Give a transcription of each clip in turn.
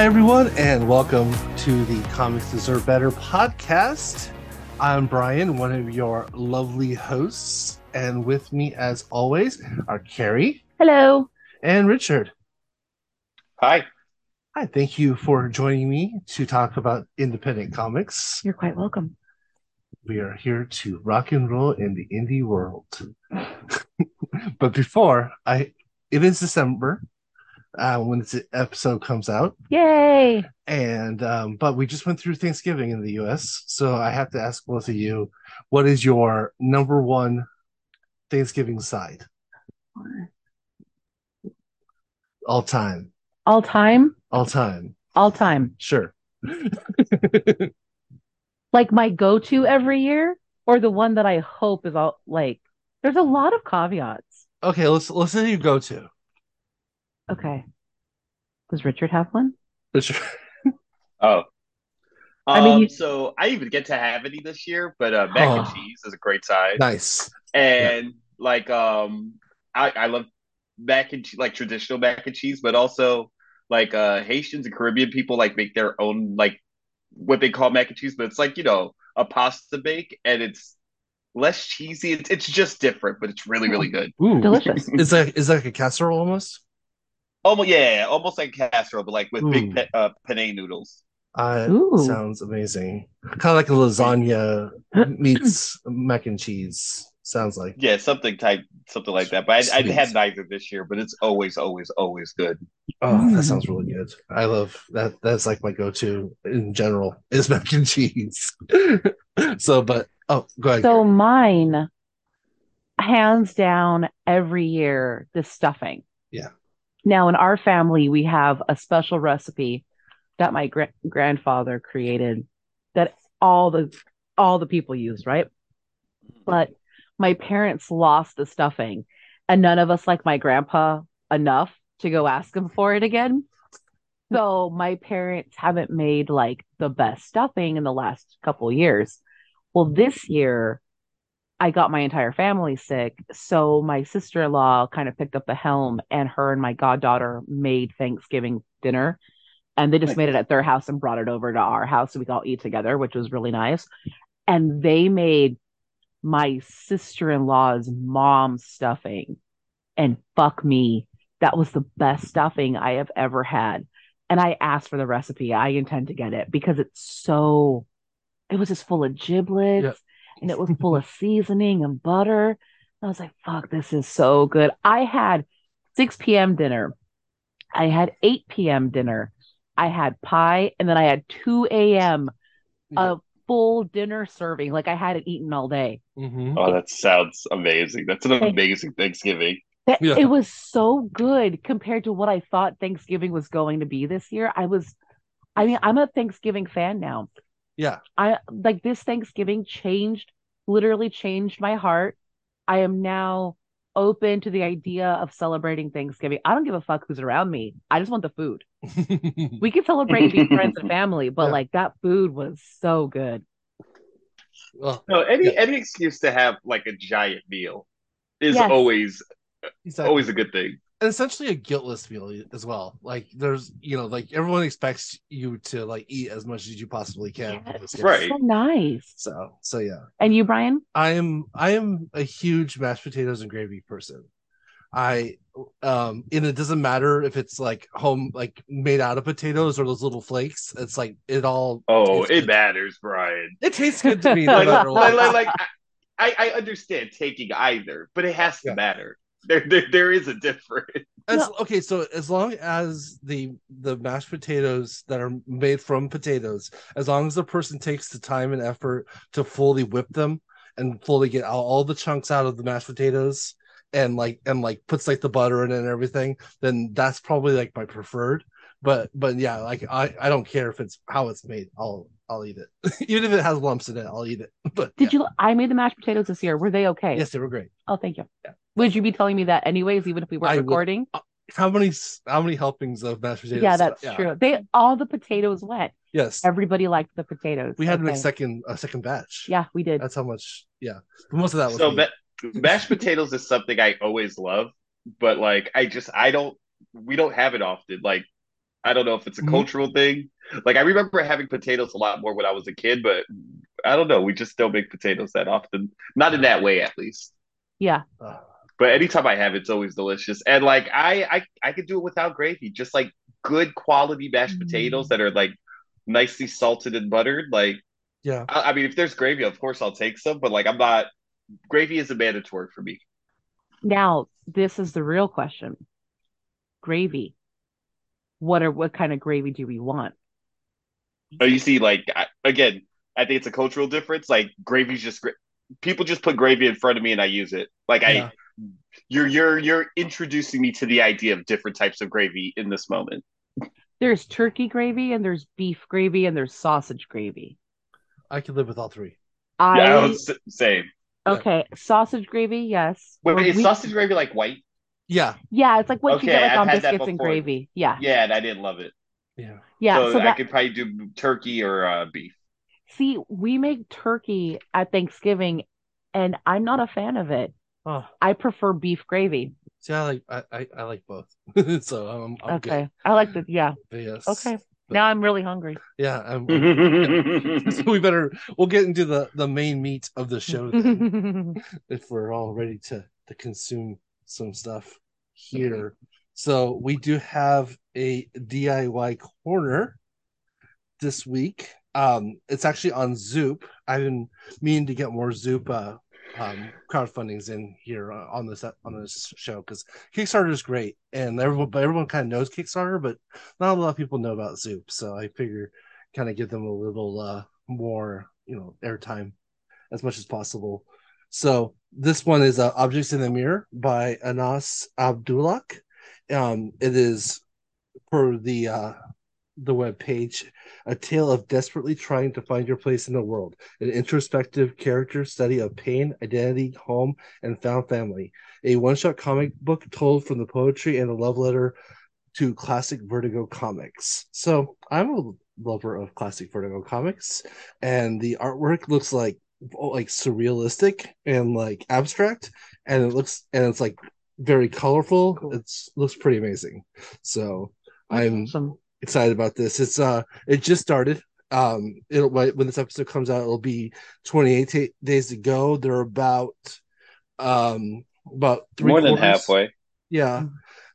Hi, everyone, and welcome to the Comics Deserve Better podcast. I'm Brian, one of your lovely hosts, and with me, as always, are Carrie Hello. and Richard. Hi. Hi, thank you for joining me to talk about independent comics. You're quite welcome. We are here to rock and roll in the indie world. but before I, it is December uh, when this episode comes out, Yay. and um, but we just went through Thanksgiving in the U.S., so I have to ask both of you, what is your number one Thanksgiving side all time? All time. All time, All time. sure. Like my go to every year, or the one that I hope is all like, there's a lot of caveats. okay, let's let's say you go to. Okay. Does Richard have one? Richard. Oh. I mean, Um, you- so I even get to have any this year, but uh, mac and Oh. cheese is a great side, Nice. and like um, I I love mac and cheese, like traditional mac and cheese, but also like uh Haitians and Caribbean people like make their own like what they call mac and cheese, but it's like you know a pasta bake, and it's less cheesy. It's it's just different, but it's really really good. Ooh, Delicious. Is that is that like a casserole almost? Almost yeah, almost like casserole, but like with Ooh. big pe- uh, penne noodles. Uh, sounds amazing. Kind of like a lasagna meets mac and cheese. Sounds like. Yeah, something type, something like that. But I, I had neither this year, but it's always, always, always good. Oh, Mm. that sounds really good. I love that. That's like my go-to in general is mac and cheese. so, but oh, go ahead. So mine, hands down, every year, the stuffing. Yeah. Now, in our family, we have a special recipe that my gra- grandfather created that all the all the people use, right? But my parents lost the stuffing, and none of us like my grandpa enough to go ask him for it again. So my parents haven't made like the best stuffing in the last couple years. Well, this year I got my entire family sick, so my sister-in-law kind of picked up the helm and her and my goddaughter made Thanksgiving dinner. And they just Nice. made it at their house and brought it over to our house so we could all eat together, which was really nice. And they made my sister-in-law's mom stuffing. And fuck me, that was the best stuffing I have ever had. And I asked for the recipe. I intend to get it because it's so it was just full of giblets Yep. And it was full of seasoning and butter. I was like, fuck, this is so good. I had 6 p.m. dinner. I had 8 p.m. dinner. I had pie, and then I had 2 a.m. Yeah. a full dinner serving. Like I hadn't eaten all day. Mhm. Oh, that sounds amazing. That's an amazing Thanksgiving. That- Yeah. It was so good compared to what I thought Thanksgiving was going to be this year. I was, I mean, I'm a Thanksgiving fan now. Yeah. I like this Thanksgiving changed, literally changed my heart. I am now open to the idea of celebrating Thanksgiving. I don't give a fuck who's around me. I just want the food. We can celebrate and be friends and family, but Yeah. like that food was so good. well, No, any Yeah. any excuse to have like a giant meal is Yes. always exactly. always a good thing. And essentially a guiltless meal as well. Like there's, you know, like everyone expects you to like eat as much as you possibly can. for Yes. Right. So nice. So, so yeah. And you, Brian? I am I am a huge mashed potatoes and gravy person. I um and it doesn't matter if it's like home like made out of potatoes or those little flakes. It's like it all Oh, it good. matters, Brian. It tastes good to me no Like, like, like, like, I, I understand taking either, but it has to Yeah. matter. There, there, there is a difference. As, okay, so as long as the the mashed potatoes that are made from potatoes, as long as the person takes the time and effort to fully whip them and fully get all, all the chunks out of the mashed potatoes and like and like puts like the butter in it and everything, then that's probably like my preferred. But but yeah, like I I don't care if it's how it's made. I'll I'll eat it. Even if it has lumps in it, I'll eat it. But Did yeah. you? I made the mashed potatoes this year. Were they okay? Yes, they were great. Oh, thank you. Yeah. Would you be telling me that anyways, even if we weren't I would- recording? Uh, how many how many helpings of mashed potatoes? Yeah, that's true. They all the potatoes went. Yes. Everybody liked the potatoes. We had to make Okay. second a second batch. Yeah, we did. That's how much. Yeah, but most of that was. So me. mashed potatoes is something I always love, but like I just I don't we don't have it often. Like I don't know if it's a Mhm. cultural thing. Like I remember having potatoes a lot more when I was a kid, but I don't know. We just don't make potatoes that often. Not in that way, at least. Yeah. But anytime I have, it's always delicious. And like I, I, I could do it without gravy. Just like good quality mashed potatoes that are like nicely salted and buttered. Like yeah. I, I mean, if there's gravy, of course I'll take some. But like I'm not. Gravy is a mandatory for me. Now, this is the real question. Gravy. What are what kind of gravy do we want? Oh, you see, like I, again, I think it's a cultural difference. Like gravy's just gra- people just put gravy in front of me and I use it. Like I, you're you're you're introducing me to the idea of different types of gravy in this moment. There's turkey gravy and there's beef gravy and there's sausage gravy. I can live with all three. I Yeah, I same. okay, sausage gravy, yes. Wait, wait, is we- sausage gravy like white? Yeah. Yeah, it's like what you get like I've on biscuits and before. gravy. Yeah. Yeah, and I didn't love it. Yeah. Yeah. so, So I could probably do turkey or uh, beef. see, we make turkey at Thanksgiving and I'm not a fan of it. Oh, I prefer beef gravy. see, I like I, I, I like both. so I'm, I'm okay. I like the yeah. good. Yes. Okay. But- Now I'm really hungry. Yeah. I'm, I'm- so we better we'll get into the the main meat of the show then, if we're all ready to to consume some stuff here. So we do have a DIY corner this week. Um, it's actually on Zoop. I've been meaning to get more Zoop uh, um, crowdfundings in here on this on this show because Kickstarter is great, and everyone everyone kind of knows Kickstarter, but not a lot of people know about Zoop. So I figure kind of give them a little uh, more, you know, airtime as much as possible. So this one is uh, Objects in the Mirror by Anas Abdullah. Um, it is for the uh, the web page, a tale of desperately trying to find your place in the world, an introspective character study of pain, identity, home, and found family. A one-shot comic book told from the poetry and a love letter to classic Vertigo comics. So I'm a lover of classic Vertigo comics, and the artwork looks like like surrealistic and like abstract, and it looks and it's like very colorful. It's looks pretty amazing. So I'm Awesome. excited about this. It's uh it just started. Um it'll when this episode comes out, it'll be 28 ta- days to go. They're about um about three More than halfway. Yeah.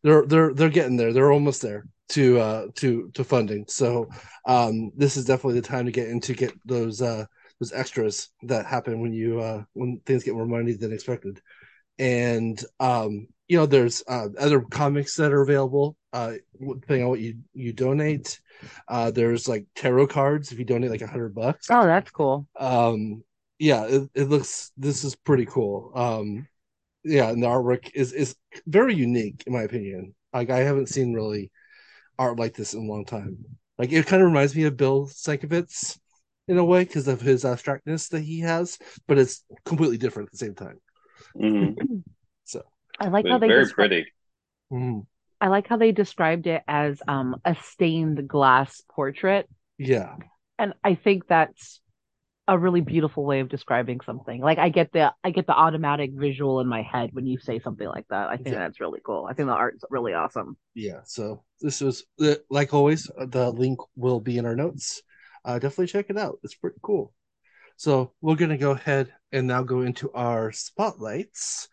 They're they're they're getting there. They're almost there to uh to to funding. So um this is definitely the time to get into get those uh those extras that happen when you uh when things get more money than expected. And um you know there's uh other comics that are available uh depending on what you you donate. Uh there's like tarot cards if you donate like a hundred bucks Oh, that's cool. um yeah it, it looks this is pretty cool um yeah and the artwork is is very unique in my opinion like i haven't seen really art like this in a long time like it kind of reminds me of bill Sienkiewicz in a way because of his abstractness that he has but it's completely different at the same time Mhm. I like how they very descri- pretty. Mhm. I like how they described it as um a stained glass portrait. yeah And I think that's a really beautiful way of describing something. Like I get the I get the automatic visual in my head when you say something like that. I think Yeah. that's really cool. I think the art's really awesome. yeah so this was like always the link will be in our notes uh definitely check it out. It's pretty cool. So we're going to go ahead and now go into our spotlights.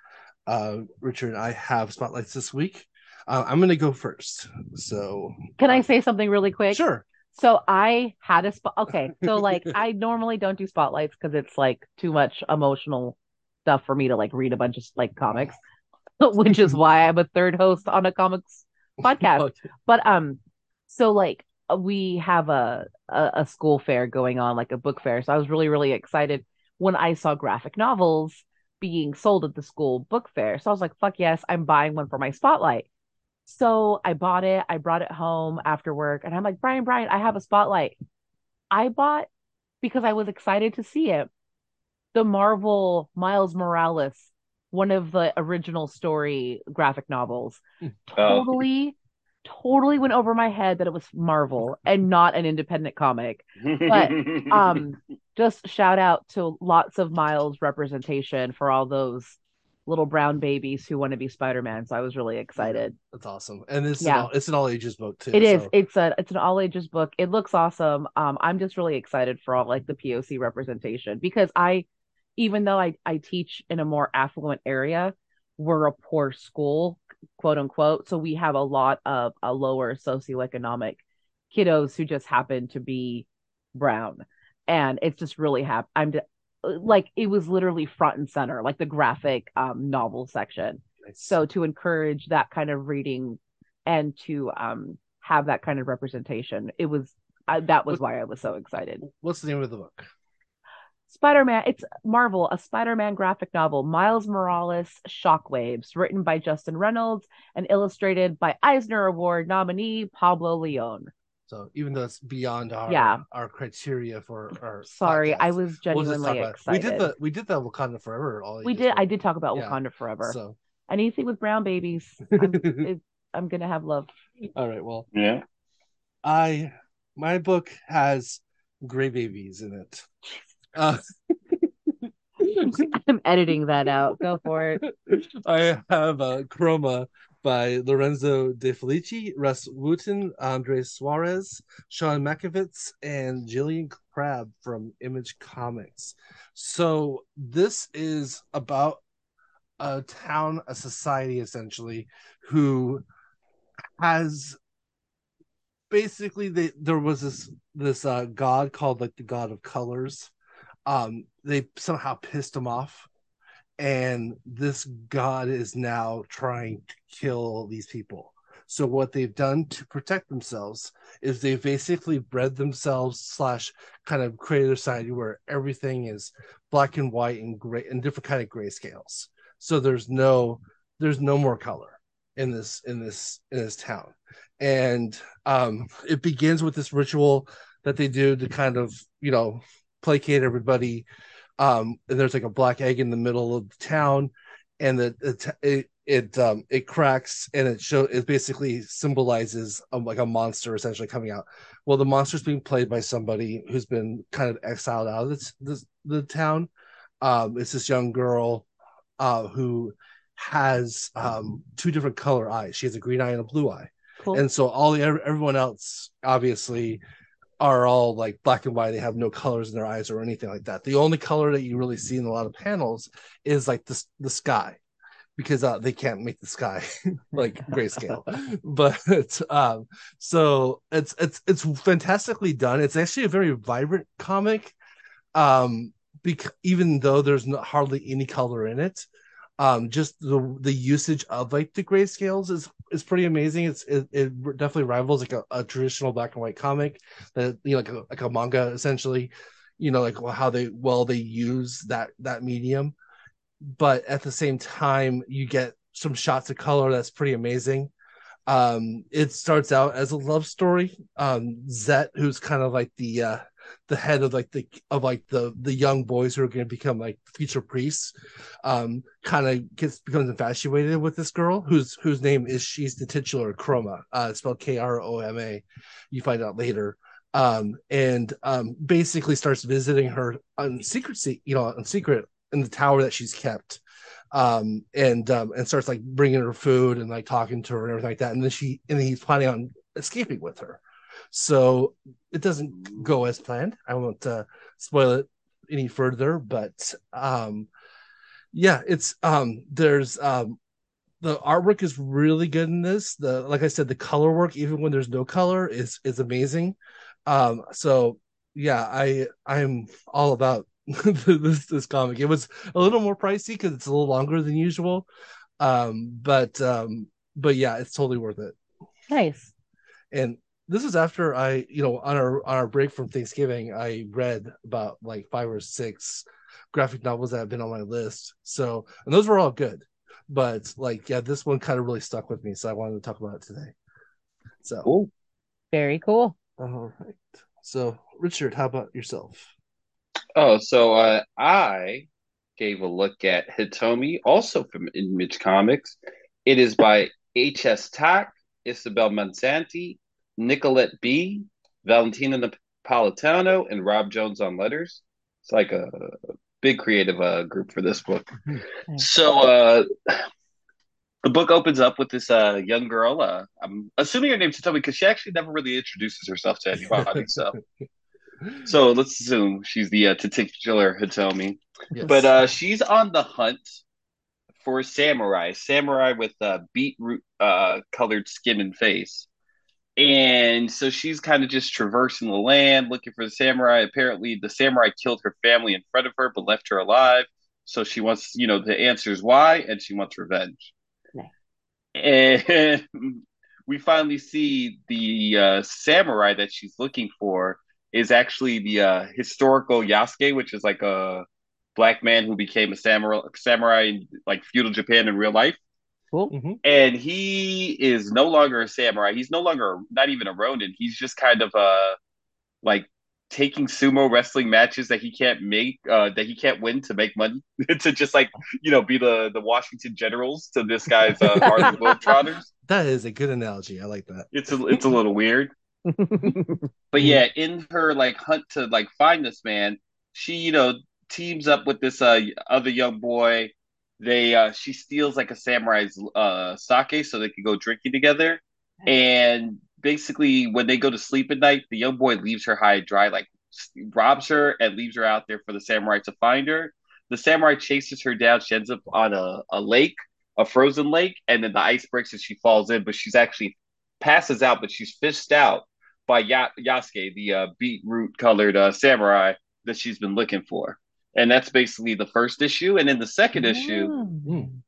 Uh richard and i have spotlights this week. Uh, i'm going to go first. So Can I say something really quick? sure. So I had a spot. Okay, so like I normally don't do spotlights because it's like too much emotional stuff for me to like read a bunch of like comics, which is why I'm a third host on a comics podcast. But um, so like we have a, a a school fair going on, like a book fair. So I was really really excited when I saw graphic novels being sold at the school book fair. So I was like, "Fuck yes, I'm buying one for my spotlight." So I bought it. I brought it home after work, and I'm like, "Brian, Brian, I have a spotlight." I bought because I was excited to see it. The Marvel Miles Morales, one of the original story graphic novels, hmm. Oh. totally, totally went over my head that it was Marvel and not an independent comic. But, Um, just shout out to lots of Miles representation for all those little brown babies who want to be Spider-Man. So I was really excited. That's awesome. And it's Yeah. an all, it's an all ages book too. It is. so- It's a it's an all ages book. It looks awesome. Um, I'm just really excited for all like the POC representation because I, even though I I teach in a more affluent area, we're a poor school, quote unquote. So we have a lot of a lower socioeconomic kiddos who just happen to be brown, and it's just really happy. I'm like it was literally front and center, like the graphic um novel section Nice. so to encourage that kind of reading and to um have that kind of representation it was I, that was why i was so excited what's the name of the book? Spider-man it's marvel a spider-man graphic novel miles morales shockwaves written by justin reynolds and illustrated by eisner award nominee pablo leon So even though it's beyond our Yeah. our criteria for our sorry i podcast, was we'll just genuinely about excited We did the we did the Wakanda Forever. All we did book. i did talk about Yeah. wakanda forever So anything with brown babies i'm, it, I'm gonna have love all right. Well, Yeah. I my book has gray babies in it. Uh, i'm editing that out go for it I have uh, Kroma by Lorenzo De Felici, Russ Wooton, Andres Juarez, Sean Mackiewicz, and Jillian Crabb from Image Comics. So this is about a town, a society essentially, who has basically they there was this this uh god called like the god of colors. Um they somehow pissed him off. And this god is now trying to kill these people. So what they've done to protect themselves is they've basically bred themselves slash kind of created a society where everything is black and white and gray and different kind of gray scales so there's no there's no more color in this in this in this town. And um it begins with this ritual that they do to kind of you know placate everybody um and there's like a black egg in the middle of the town and the it it, it um it cracks and it show it basically symbolizes um, like a monster essentially coming out. Well the monster's being played by somebody who's been kind of exiled out of this, this the town. Um it's this young girl uh who has um two different color eyes. She has a green eye and a blue eye. Cool. And so all the everyone else obviously are all like black and white they have no colors in their eyes or anything like that. The only color that you really see in a lot of panels is like the, the sky because uh, they can't make the sky like grayscale. But um so it's it's it's fantastically done. It's actually a very vibrant comic um bec- even though there's not hardly any color in it um just the the usage of like the grayscales is is pretty amazing. It's it, it definitely rivals like a, a traditional black and white comic that you know like a, like a manga essentially you know like how they well they use that that medium. But at the same time you get some shots of color that's pretty amazing. Um it starts out as a love story. Um zet who's kind of like the uh the head of like the of like the the young boys who are going to become like future priests um kind of gets becomes infatuated with this girl whose whose name is she's the titular kroma uh spelled k-r-o-m-a you find out later. Um and um basically starts visiting her on secret you know on secret in the tower that she's kept. Um and um and starts like bringing her food and like talking to her and everything like that. And then she and then he's planning on escaping with her. So it doesn't go as planned. I won't uh, spoil it any further but um yeah it's um there's um the artwork is really good in this. The like i said the color work even when there's no color is is amazing. Um so yeah i i'm all about this this comic. It was a little more pricey because it's a little longer than usual. Um but um but yeah it's totally worth it. Nice. And this is after I, you know, on our on our break from Thanksgiving, I read about like five or six graphic novels that have been on my list. So, and those were all good, but like, yeah, this one kind of really stuck with me, so I wanted to talk about it today. So, Cool. very cool all right. So, Richard, how about yourself? Oh, so uh, I gave a look at Hitomi, also from Image Comics. It is by H.S. Tak, Isabel Mazzanti, Nicolette B, Valentina Napolitano, and Rob Jones on letters. It's like a big creative uh, group for this book. Mm-hmm. So uh, the book opens up with this uh, young girl. Uh, I'm assuming her name's Hitomi because she actually never really introduces herself to anybody. so, so let's assume she's the uh, titular Hitomi. Yes. But uh, she's on the hunt for samurai, samurai with uh, beetroot uh, colored skin and face. And so she's kind of just traversing the land looking for the samurai. Apparently, the samurai killed her family in front of her but left her alive. So she wants, you know, the answer is why, and she wants revenge. Nice. And we finally see the uh, samurai that she's looking for is actually the uh, historical Yasuke, which is like a black man who became a samurai, samurai in like feudal Japan in real life Cool. Mhm. and he is no longer a samurai. He's no longer not even a Ronin. He's just kind of uh like taking sumo wrestling matches that he can't make uh that he can't win to make money to just like you know be the the Washington Generals to this guy's uh Harlem Globetrotters. That is a good analogy. I like that. It's a it's a little weird. But yeah, in her like hunt to like find this man, she you know teams up with this uh other young boy. They uh she steals like a samurai's uh sake so they can go drinking together. And basically when they go to sleep at night, the young boy leaves her high and dry, like robs her and leaves her out there for the samurai to find her. The samurai chases her down. She ends up on a, a lake, a frozen lake, and then the ice breaks and she falls in, but she's actually passes out, but she's fished out by ya- Yasuke, the uh, beetroot colored uh, samurai that she's been looking for. And that's basically the first issue. And in the second issue, Mm.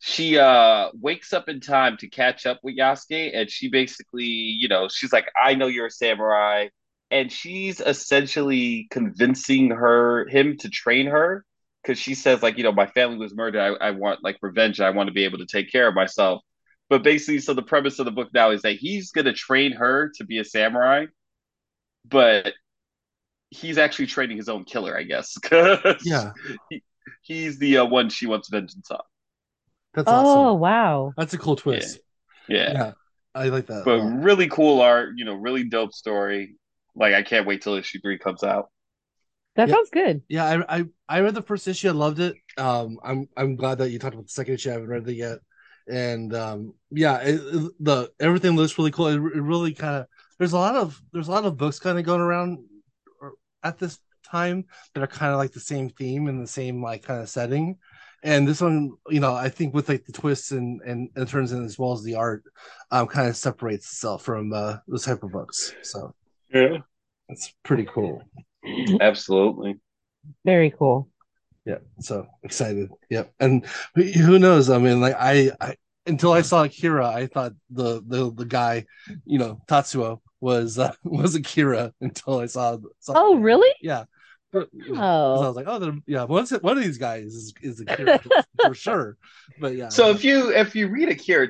she uh wakes up in time to catch up with Yasuke and she basically, you know, she's like, I know you're a samurai. And she's essentially convincing her him to train her because she says, like, you know, my family was murdered. I, I want like revenge. I want to be able to take care of myself. But basically, so the premise of the book now is that he's gonna train her to be a samurai, but he's actually training his own killer, I guess. Yeah, he's the uh, one she wants vengeance on. that's Oh awesome. wow. That's a cool twist. Yeah. Yeah, I like that. but really cool art, you know, really dope story. Like I can't wait till issue three comes out. That Yeah. sounds good. Yeah, I, I I read the first issue. I loved it. Um, I'm I'm glad that you talked about the second issue. I haven't read it yet, and um, yeah, it, it- the everything looks really cool. It, it really kind of there's a lot of there's a lot of books kind of going around or- at this time that are kind of like the same theme and the same like kind of setting. And this one, you know, I think with like the twists and and, and turns in as well as the art, um, kind of separates itself from uh, those type of books. So Yeah, it's pretty cool. absolutely. Very cool. Yeah, so excited. Yep, and who who knows? I mean, like I, I until I saw Akira, I thought the the the guy, you know, Tetsuo was uh, was Akira until I saw. saw Oh really? Yeah. But, you know, 'cause I Oh. was like, oh, yeah, one's one of these guys is is Akira for, for sure. But yeah, So if you if you read Akira,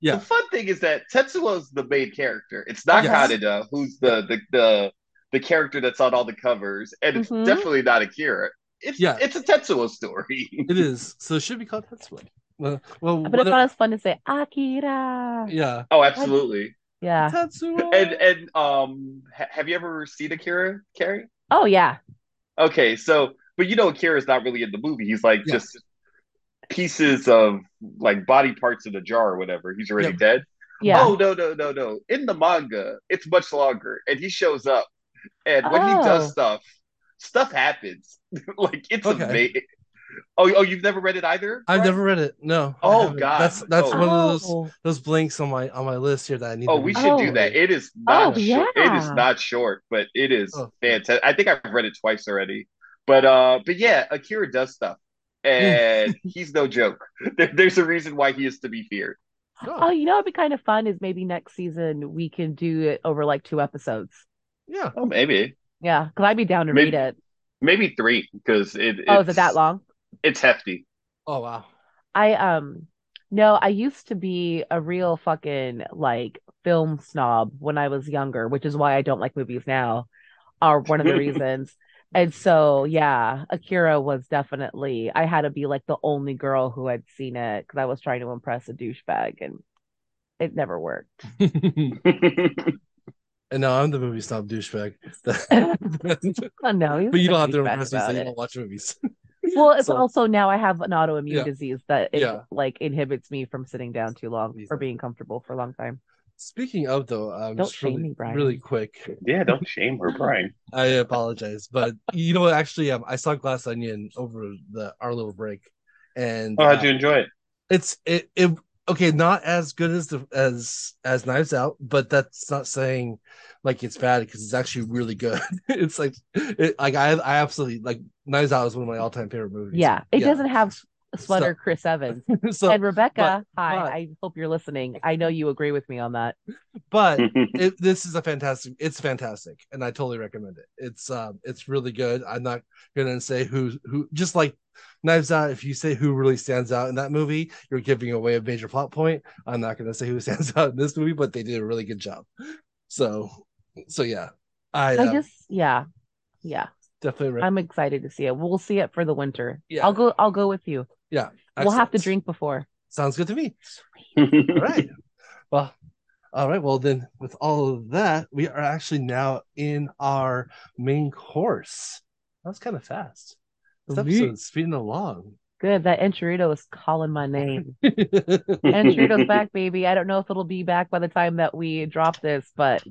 Yeah. the fun thing is that Tetsuo's the main character. It's not Yes. Kaneda, who's the the the the character that's on all the covers, and it's Mhm. definitely not Akira. It's Yeah. it's a Tetsuo story. it is, so it should be called Tetsuo. Well, well, But it's what- not as fun to say Akira. yeah, oh, absolutely. Yeah. Tetsuo. And and um, ha- have you ever seen Akira, Carrie? Oh yeah. Okay, so but you know Akira's not really in the movie. He's like Yeah. just pieces of like body parts in a jar or whatever. He's already Yep. dead. Yeah. Oh no no no no! In the manga, it's much longer, and he shows up, and when he Oh. does stuff, stuff happens. like it's Okay. amazing. Oh oh, you've never read it either? I've Brian? never read it. No. Oh. God. that's that's Oh. one of those Oh. those blanks on my on my list here that I need. Oh, to we read. should do Oh. that. It is not. Oh, short. It is not short, but it is Oh. fantastic. I think I've read it twice already. But uh, but yeah, Akira does stuff, and he's no joke. There, there's a reason why he is to be feared. Oh, you know it'd be kind of fun is maybe next season we can do it over like two episodes. yeah. Oh, maybe Yeah, because I'd be down to Maybe- read it. maybe three because it. Oh, is it it's- that long? It's hefty. Oh wow. I um no, I used to be a real fucking like film snob when I was younger, which is why I don't like movies now, are one of the reasons. And so yeah, Akira was definitely I had to be like the only girl who had seen it because I was trying to impress a douchebag and it never worked. And now I'm the movie snob douchebag. Oh, no, but you don't have to impress me so you don't watch movies. Well, it's So- also now I have an autoimmune Yeah. disease that it, Yeah. like inhibits me from sitting down too long Easy. or being comfortable for a long time. Speaking of though, um, Don't shame really, me, Brian. really quick. Yeah, don't shame her, Brian. I apologize, but you know what? Actually, um, I saw Glass Onion over the our little break, and Oh, how'd uh, you enjoy it? it's it, it okay not as good as the as as knives out but that's not saying like it's bad because it's actually really good. It's like it, like i i absolutely like knives out is one of my all-time favorite movies. Yeah, it doesn't have sweater Chris Evans so and Rebecca. hi, but- I hope you're listening. I know you agree with me on that. but it, this is a fantastic it's fantastic and i totally recommend it it's um it's really good i'm not gonna say who who just like knives out if you say who really stands out in that movie you're giving away a major plot point i'm not gonna say who stands out in this movie but they did a really good job so so yeah i, I uh, just, yeah, yeah. definitely re- I'm excited to see it. We'll see it for the winter. Yeah. I'll go. I'll go with you. Yeah We'll have to drink before. sounds good to me all right well all right well then with all of that we are actually now in our main course that was kind of fast this Sweet. episode's speeding along Good. That enchilada is calling my name. Enchilada's back, baby. I don't know if it'll be back by the time that we drop this, but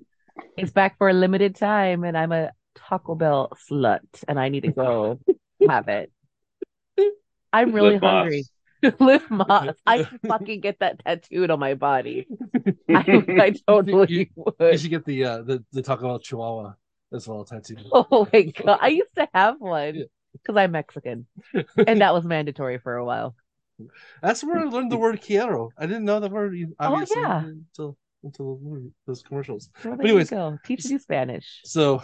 it's back for a limited time, and I'm a Taco Bell slut, and I need to go have it. I'm really Live hungry. Live Más. I should fucking get that tattooed on my body. I, I totally you, you would. should get the uh the, the Taco Bell Chihuahua as well tattooed. Oh my god, I used to have one Yeah. because I'm Mexican, and that was mandatory for a while. That's where I learned the word quiero. I didn't know the word obviously Oh, yeah. until until the movie- those commercials. Well, But anyways, you go. Teach you Spanish. So,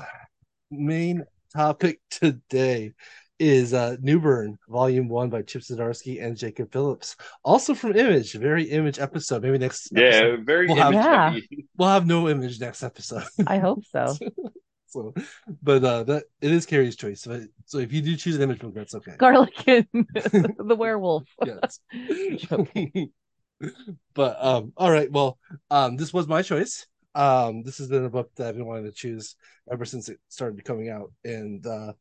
main topic today is uh Newburn, Volume One by Chip Zdarsky and Jacob Phillips. Also from Image, very Image episode. Maybe next yeah, episode. very We'll have- Yeah. we'll have no Image next episode. I hope so. so, but uh that it is Carrie's choice. So, so if you do choose an Image book, that's okay. Garlic and the werewolf. yes. but um all right well um this was my choice um this has been a book that i've been wanting to choose ever since it started coming out and uh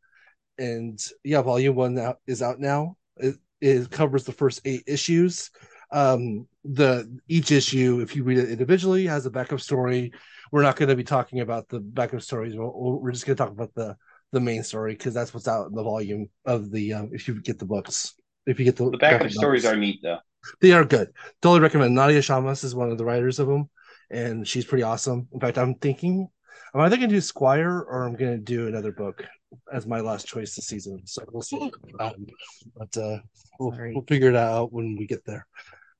and yeah volume one now is out now it, it covers the first eight issues um the each issue if you read it individually has a backup story we're not going to be talking about the backup stories we're, we're just going to talk about the the main story because that's what's out in the volume of the um if you get the books if you get the The backup graphic stories novels. are neat though. They are good. Totally recommend. Nadia Shammas is one of the writers of them, and she's pretty awesome. In fact, I'm thinking I'm either gonna do Squire or I'm gonna do another book as my last choice this season. So we'll see. Um, but uh, we'll, we'll figure it out when we get there.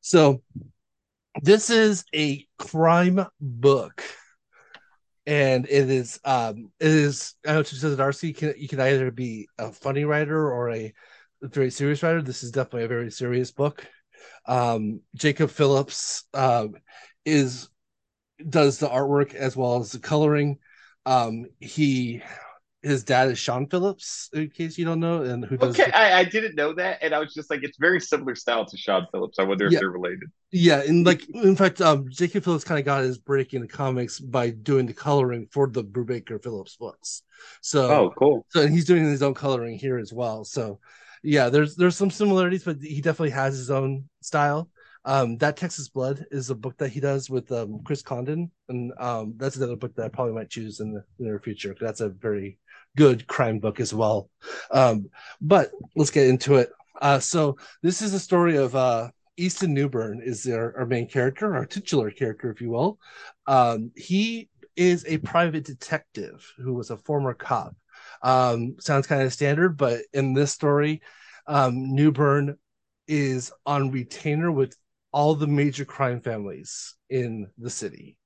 So this is a crime book. And it is um it is I know it says Darcy you can you can either be a funny writer or a very serious writer. This is definitely a very serious book um jacob phillips um is does the artwork as well as the coloring um he his dad is sean phillips in case you don't know and who does Okay, I, I didn't know that, and I was just like, it's very similar style to Sean Phillips. I wonder if Yeah. they're related. yeah and like in fact um jacob phillips kind of got his break in the comics by doing the coloring for the brubaker phillips books so Oh, cool. so he's doing his own coloring here as well so yeah there's there's some similarities but he definitely has his own style um that texas blood is a book that he does with um chris condon and um that's another book that i probably might choose in the near future that's a very good crime book as well um but let's get into it uh so this is a story of uh easton newburn is our, our main character our titular character if you will um he is a private detective who was a former cop um, sounds kind of standard, but in this story, um, Newburn is on retainer with all the major crime families in the city.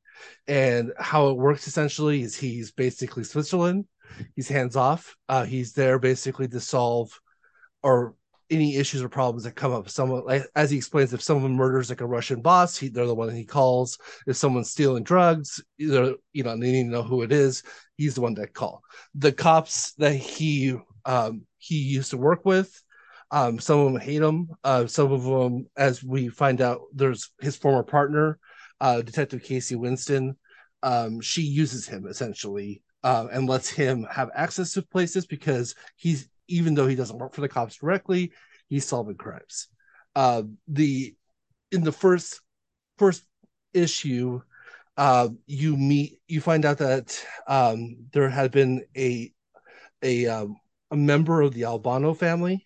And how it works essentially is he's basically Switzerland. He's hands off. Uh, he's there basically to solve or any issues or problems that come up. Someone, like as he explains, if someone murders like a Russian boss, he, they're the one that he calls. If someone's stealing drugs, either you know they need to know who it is. He's the one that call. The cops that he um, he used to work with, um, some of them hate him. Uh, some of them, as we find out, there's his former partner, uh, Detective Casey Winston, um, she uses him essentially uh, and lets him have access to places because he's even though he doesn't work for the cops directly, he's solving crimes. Uh, the in the first first issue, uh, you meet you find out that um, there had been a a um, a member of the Albano family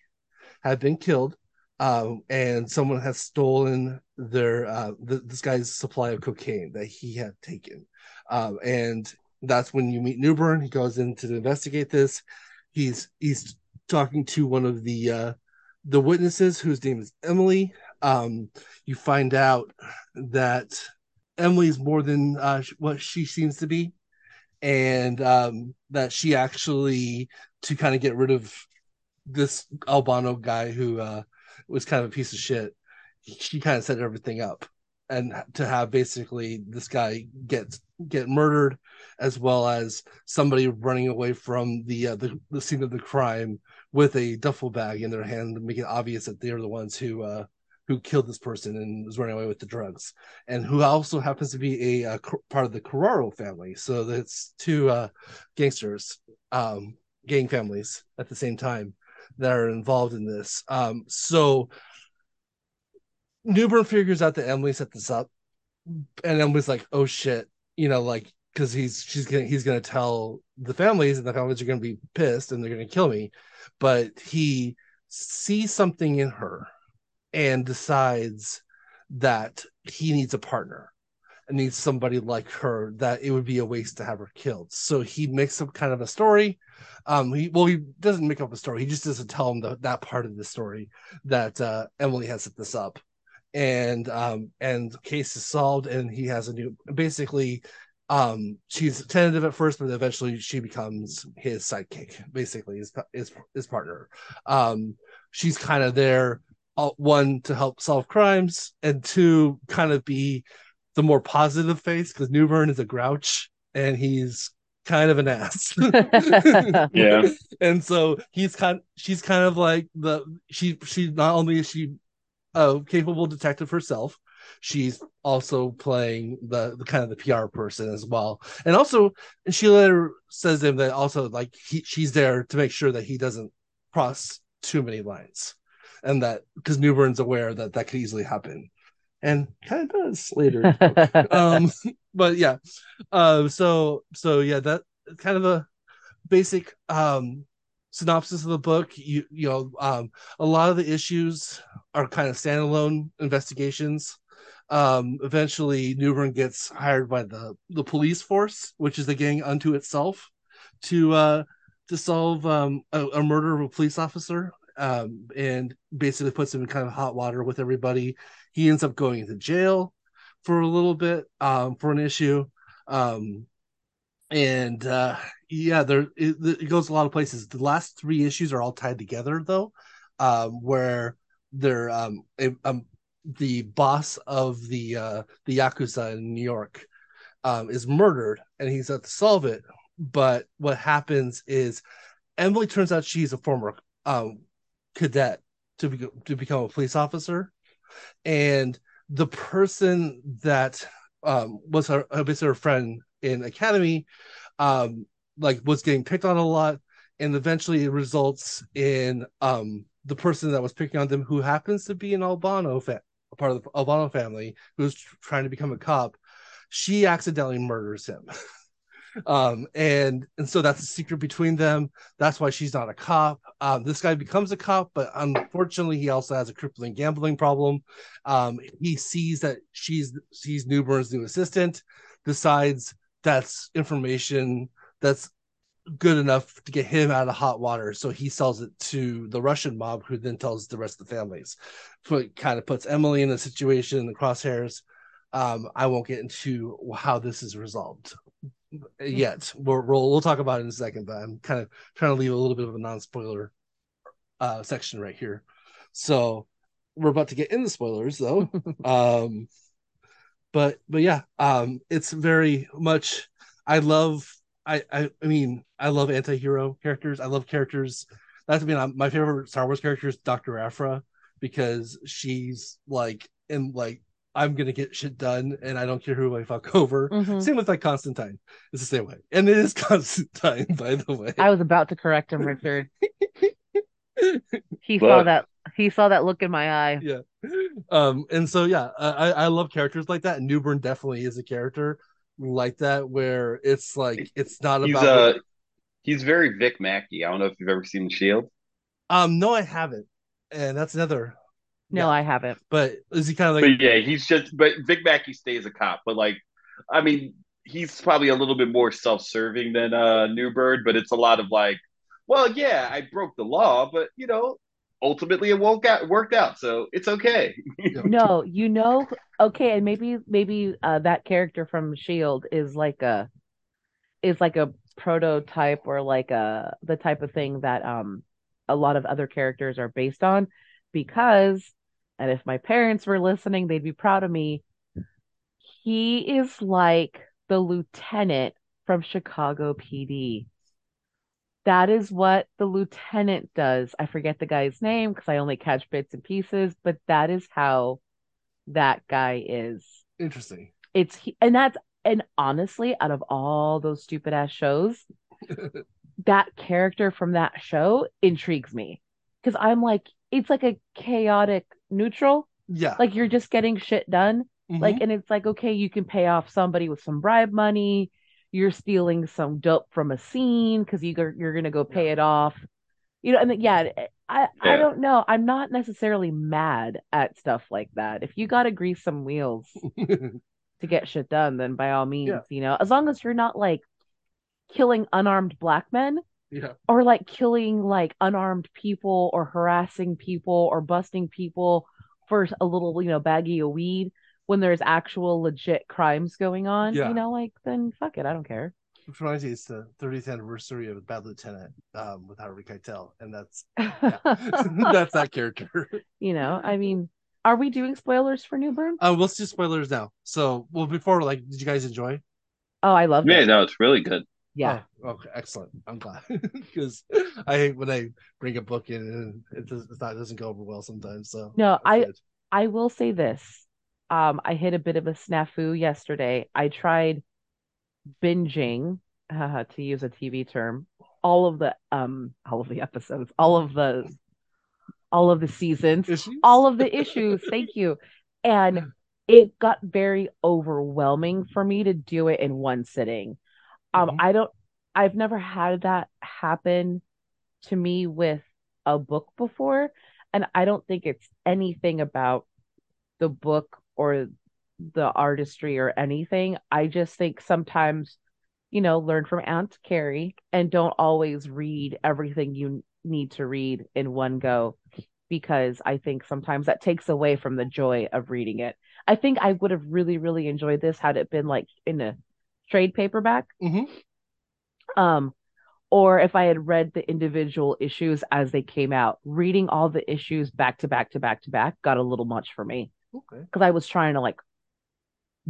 had been killed, um, and someone has stolen their uh, this guy's supply of cocaine that he had taken, um, and that's when you meet Newburn. He goes in to investigate this. He's he's talking to one of the uh, the witnesses whose name is Emily. Um, you find out that Emily's more than uh, what she seems to be, and um, that she actually to kind of get rid of this Albano guy who uh, was kind of a piece of shit. She kind of set everything up, and to have basically this guy get get murdered, as well as somebody running away from the uh, the, the scene of the crime with a duffel bag in their hand to make it obvious that they're the ones who uh, who killed this person and was running away with the drugs, and who also happens to be a, a part of the Carraro family. So that's two uh, gangsters, um, gang families at the same time that are involved in this. Um, so Newburn figures out that Emily set this up, and Emily's like, "Oh shit," you know, like because he's she's gonna he's gonna tell the families, and the families are gonna be pissed, and they're gonna kill me. But he sees something in her and decides that he needs a partner and needs somebody like her that it would be a waste to have her killed. So he makes up kind of a story. Um, he well, he doesn't make up a story. He just doesn't tell him the, that part of the story that uh, Emily has set this up, and um, and case is solved, and he has a new. Basically, um, she's tentative at first, but eventually she becomes his sidekick, basically his his, his partner. Um, she's kind of there uh, one to help solve crimes and two kind of be the more positive face because Newburn is a grouch and he's kind of an ass. yeah. And so he's kind she's kind of like the she she not only is she a capable detective herself, she's also playing the, the kind of the PR person as well. And also and she later says to him that also like he she's there to make sure that he doesn't cross too many lines and that because Newburn's aware that that could easily happen, and kind of does later. um, but yeah, uh, so so yeah, that kind of a basic um synopsis of the book. You you know, um, a lot of the issues are kind of standalone investigations. Um, eventually, Newburn gets hired by the the police force, which is a gang unto itself, to uh to solve um, a, a, murder of a police officer um, and basically puts him in kind of hot water with everybody. He ends up going into jail for a little bit um, for an issue. Um, and uh, yeah, there it, it, goes a lot of places. The last three issues are all tied together though, um, where they're um, um, the boss of the uh, the yakuza in New York um, is murdered, and he's got to solve it. But what happens is Emily turns out she's a former um, cadet to be, to become a police officer, and the person that um, was her basically her friend in academy, um, like was getting picked on a lot, and eventually it results in um the person that was picking on them, who happens to be an Albano fa- part of the Albano family, who's trying to become a cop. She accidentally murders him. um and and so that's a secret between them that's why she's not a cop um this guy becomes a cop but unfortunately he also has a crippling gambling problem um he sees that she's she's newburn's new assistant decides that's information that's good enough to get him out of hot water so he sells it to the russian mob who then tells the rest of the families so it kind of puts emily in a situation in the crosshairs um, I won't get into how this is resolved yet. We'll, we'll, we'll talk about it in a second, but I'm kind of trying to leave a little bit of a non spoiler uh, section right here. So we're about to get in the spoilers though. um, but but yeah, um, it's very much. I love. I, I I mean I love anti-hero characters. I love characters. That's I mean my favorite Star Wars character is Doctor Aphra because she's like and like I'm gonna get shit done, and I don't care who I fuck over. Mhm. Same with like Constantine. It's the same way, and it is Constantine, by the way. I was about to correct him, Richard. He saw that. He saw that look in my eye. yeah. Um, and so yeah, I I love characters like that. Newburn definitely is a character like that, where it's like it's not He's about. uh he's very Vic Mackey. I don't know if you've ever seen The Shield. um, no, I haven't, and that's another. No, Yeah. I haven't. But is he kind of like? But yeah, he's just but Vic Mackey stays a cop. But like, I mean, he's probably a little bit more self-serving than uh Newburn, but it's a lot of like, well, yeah, I broke the law, but you know, ultimately it won't get worked out, so it's okay. No, you know, okay, and maybe maybe uh that character from Shield is like a is like a prototype or like a the type of thing that um a lot of other characters are based on because and if my parents were listening, they'd be proud of me. He is like the lieutenant from Chicago PD. That is what the lieutenant does. I forget the guy's name because I only catch bits and pieces, but that is how that guy is. Interesting. It's he, and that's and honestly, out of all those stupid ass shows, that character from that show intrigues me because I'm like, it's like a chaotic neutral. Yeah. Like you're just getting shit done. Mhm. Like, and it's like, okay, you can pay off somebody with some bribe money. You're stealing some dope from a scene because you go, you're gonna go pay it off. You know, and yeah, I I don't know. I'm not necessarily mad at stuff like that. If you gotta grease some wheels to get shit done, then by all means, Yeah. you know, as long as you're not like killing unarmed black men yeah. or like killing like unarmed people or harassing people or busting people for a little, you know, baggie of weed when there's actual legit crimes going on, Yeah. you know, like then fuck it, I don't care. Which reminds me, it's the 30th anniversary of Bad Lieutenant um, with Harvey Keitel, and that's that's that character. you know, I mean, are we doing spoilers for Newburn? Uh, let's do spoilers now. So, well, before, like, did you guys enjoy? Oh, I love it. Yeah, it. no, it's really good. Yeah. Oh, okay, excellent. I'm glad because I hate when I bring a book in and it, does, not, it doesn't go over well sometimes. So No, I- good. I will say this. Um, I hit a bit of a snafu yesterday. I tried binging, uh, to use a TV term, all of the um all of the episodes, all of the all of the seasons, Issues? all of the issues. Thank you. And it got very overwhelming for me to do it in one sitting. Um, Mhm. I don't I've never had that happen to me with a book before, and I don't think it's anything about the book or the artistry or anything. I just think sometimes, you know, learn from Aunt Carrie and don't always read everything you need to read in one go because I think sometimes that takes away from the joy of reading it. I think I would have really, really enjoyed this had it been like in a trade paperback. Mhm. Um, or if I had read the individual issues as they came out, reading all the issues back to back to back to back got a little much for me Okay. because I was trying to like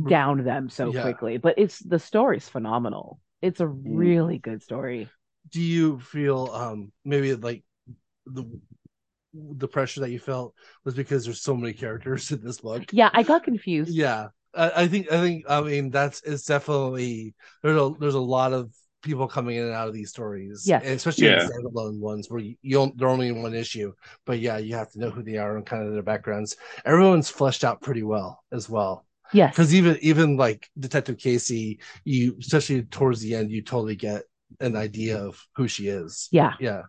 down them so Yeah. quickly. But it's the story's phenomenal. It's a really good story. Do you feel um maybe like the the pressure that you felt was because there's so many characters in this book? Yeah, I got confused. Yeah, I, I think I think I mean that's it's definitely there's a there's a lot of people coming in and out of these stories. Yes. and especially Yeah. in standalone ones where you, you don't they're only in one issue, but yeah, you have to know who they are and kind of their backgrounds. Everyone's fleshed out pretty well as well. Yes. Because even even like Detective Casey, you especially towards the end, you totally get an idea of who she is. Yeah. Yeah.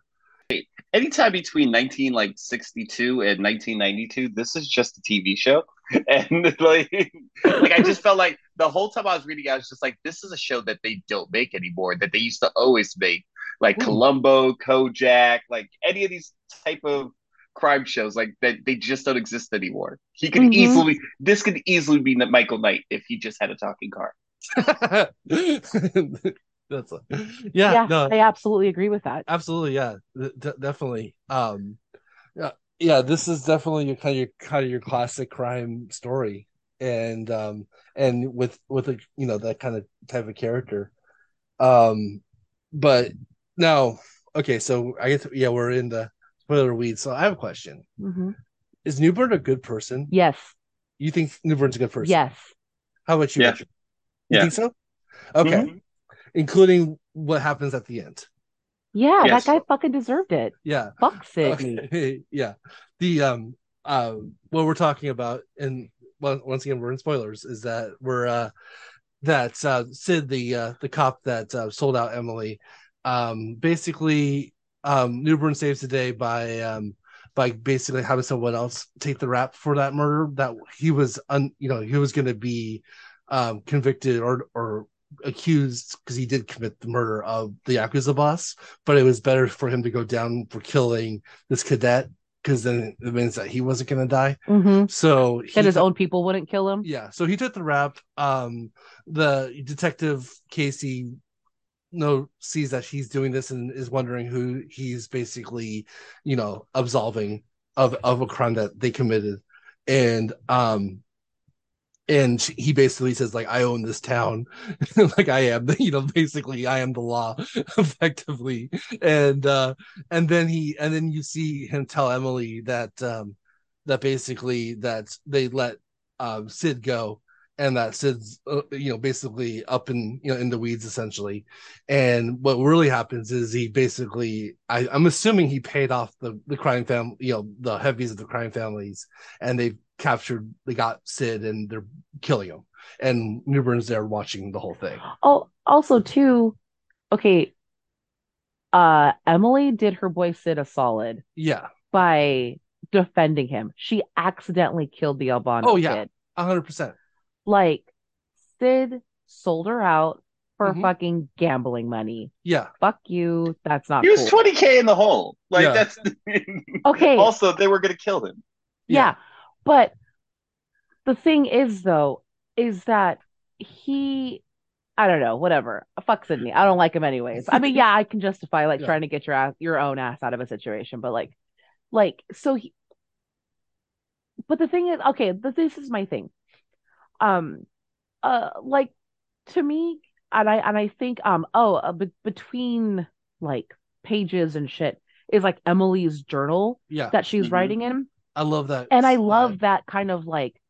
anytime between 1962 and 1992 this is just a tv show and like like i just felt like the whole time i was reading i was just like this is a show that they don't make anymore that they used to always make like Ooh. columbo kojak like any of these type of crime shows like that they just don't exist anymore he could Mhm. easily this could easily be michael knight if he just had a talking car That's a, yeah, yeah, no, I absolutely agree with that. absolutely, yeah, d- definitely. Um, yeah, yeah, this is definitely your kind of your kind of your classic crime story, and um, and with with a you know that kind of type of character. Um, but now, okay, so I guess yeah, we're in the spoiler weeds. So I have a question: hmm Is Newburn a good person? Yes. You think Newburn's a good person? Yes. How about you? Yeah. Richard? You Yeah. think so? Okay. Mhm. Including what happens at the end. Yeah, Yes. that guy fucking deserved it. Yeah. Fuck Sydney. Okay. yeah. The um uh what we're talking about and once again we're in spoilers is that we're uh that uh Sid the uh the cop that uh, sold out Emily um basically um Newburn saves the day by um by basically having someone else take the rap for that murder that he was un you know he was going to be um convicted or or accused because he did commit the murder of the yakuza boss but it was better for him to go down for killing this cadet because then it means that he wasn't going to die. Hmm so he That his own people wouldn't kill him. yeah so he took the rap um the detective casey no sees that he's doing this and is wondering who he's basically you know absolving of of a crime that they committed. And um and he basically says like i own this town. Like i am you know basically i am the law effectively. And uh and then he and then you see him tell emily that um that basically that they let um sid go and that sid's uh, you know basically up in you know in the weeds essentially and what really happens is he basically I, i'm assuming he paid off the the crime family you know the heavies of the crime families and they've captured they got sid and they're killing him and newburn's there watching the whole thing Oh, also too, okay. Uh, Emily did her boy Sid a solid yeah by defending him. She accidentally killed the Albano Oh, yeah. kid. 100% Like Sid sold her out for Mhm. fucking gambling money. yeah Fuck you. That's not He was cool. twenty k in the hole. Like Yeah. that's Okay. also they were gonna kill him. Yeah. But the thing is, though, is that he, I don't know, whatever. Fuck Sydney. I don't like him anyways. I mean, yeah, I can justify like Yeah. trying to get your ass, your own ass out of a situation, but like, like, so he, but the thing is, okay, this is my thing. Um, uh, like to me, and I and I think, um, oh, uh, be- between like pages and shit is like Emily's journal yeah. that she's Mhm. writing in. I love that and I love that kind of like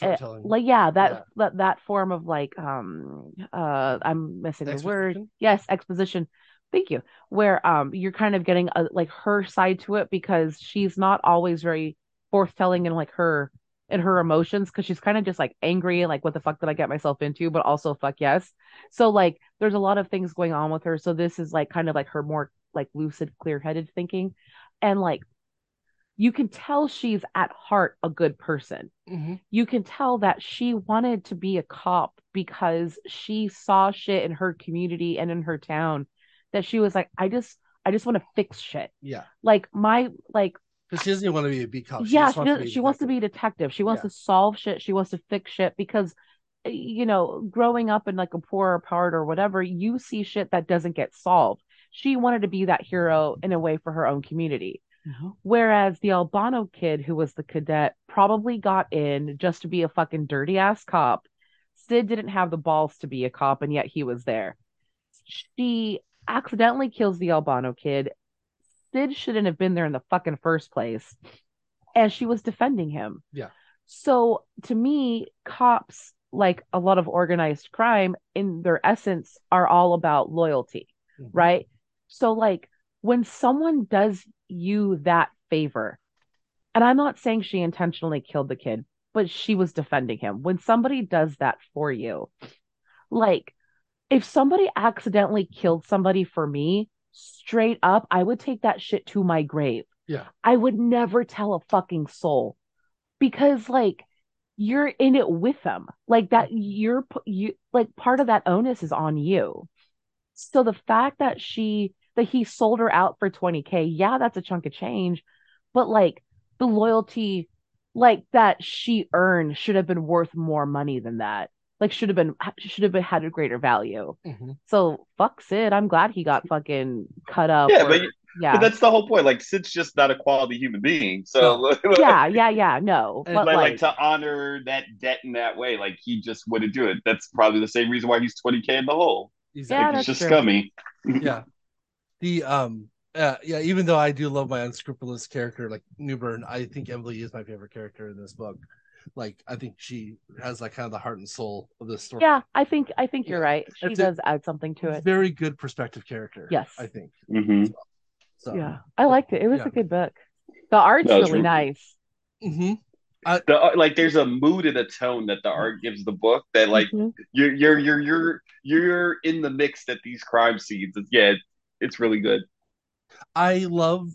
uh, like yeah that Yeah. that that form of like um uh I'm missing the word. Yes exposition. Thank you. Where um you're kind of getting a, like her side to it because she's not always very forthtelling in like her in her emotions because she's kind of just like angry like what the fuck did I get myself into? But also fuck yes. So like there's a lot of things going on with her. So this is like kind of like her more like lucid clear-headed thinking. And like you can tell she's at heart a good person. Mhm. you can tell that she wanted to be a cop because she saw shit in her community and in her town that she was like i just i just want to fix shit. Yeah. Like my like because she doesn't want to be a cop yeah just she, wants to be a she wants to be a detective. she wants Yeah. to solve shit she wants to fix shit because uh, you know growing up in like a poorer part or whatever you see shit that doesn't get solved she wanted to be that hero in a way for her own community Mhm. Whereas the Albano kid who was the cadet probably got in just to be a fucking dirty ass cop. Sid didn't have the balls to be a cop, and yet he was there. She accidentally kills the Albano kid. Sid shouldn't have been there in the fucking first place. And she was defending him. Yeah. So to me, cops, like a lot of organized crime, in their essence, are all about loyalty, Mhm. right? So, like, when someone does you that favor, and I'm not saying she intentionally killed the kid, but she was defending him. When somebody does that for you, like, if somebody accidentally killed somebody for me, straight up, I would take that shit to my grave. Yeah. I would never tell a fucking soul because, like, you're in it with them. Like that, you're you like part of that onus is on you. So the fact that she that he sold her out for 20k, yeah, that's a chunk of change, but like the loyalty like that she earned should have been worth more money than that. Like should have been should have been had a greater value. Mhm. So fuck Sid. I'm glad he got fucking cut up. Yeah, or- but yeah. But that's the whole point. Like Sid's just not a quality human being. So yeah, yeah, yeah. No, And but like, like, like to honor that debt in that way, like he just wouldn't do it. That's probably the same reason why he's 20k in the hole. Exactly. Yeah, like he's just true. scummy. yeah the um uh, yeah even though i do love my unscrupulous character like newburn i think emily is my favorite character in this book like I think she has like kind of the heart and soul of this story. Yeah, I think I think you're Yeah. right. She It's a- does add something to it. Very good perspective character. Yes. I think. hmm So Yeah, I liked it. It was Yeah. a good book. The art's No, it's really re- nice. hmm The uh, like, there's a mood and a tone that the art gives the book that like Mhm. you're you're you're you're you're in the mix at these crime scenes. It's, yeah, it's, it's really good. I love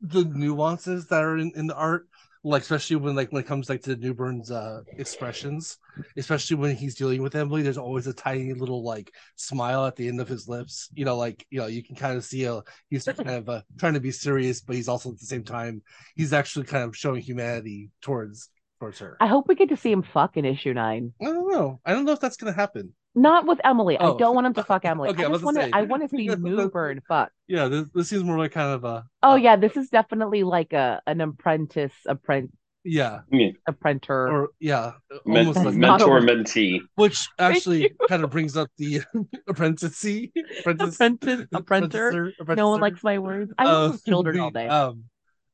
the nuances that are in, in the art, like especially when like when it comes like to Newburn's uh expressions, especially when he's dealing with Emily. There's always a tiny little like smile at the end of his lips. You know, like you know, you can kind of see a he's kind of uh, trying to be serious, but he's also at the same time he's actually kind of showing humanity towards towards her. I hope we get to see him fuck in issue nine. I don't know. I don't know if that's gonna happen. Not with Emily. Oh. I don't want him to fuck Emily. Okay, I I just want to. to say. I want to see Newburn fuck. Yeah, this, this seems more like kind of a Oh uh, yeah, this is definitely like a an apprentice, apprentice, yeah, apprenticer. or yeah, Men- almost like mentor mentee. which actually kind of brings up the apprenticey apprentice apprentice, apprenticer. apprenticer- No one likes my words. I Uh, love children the, all day. Um,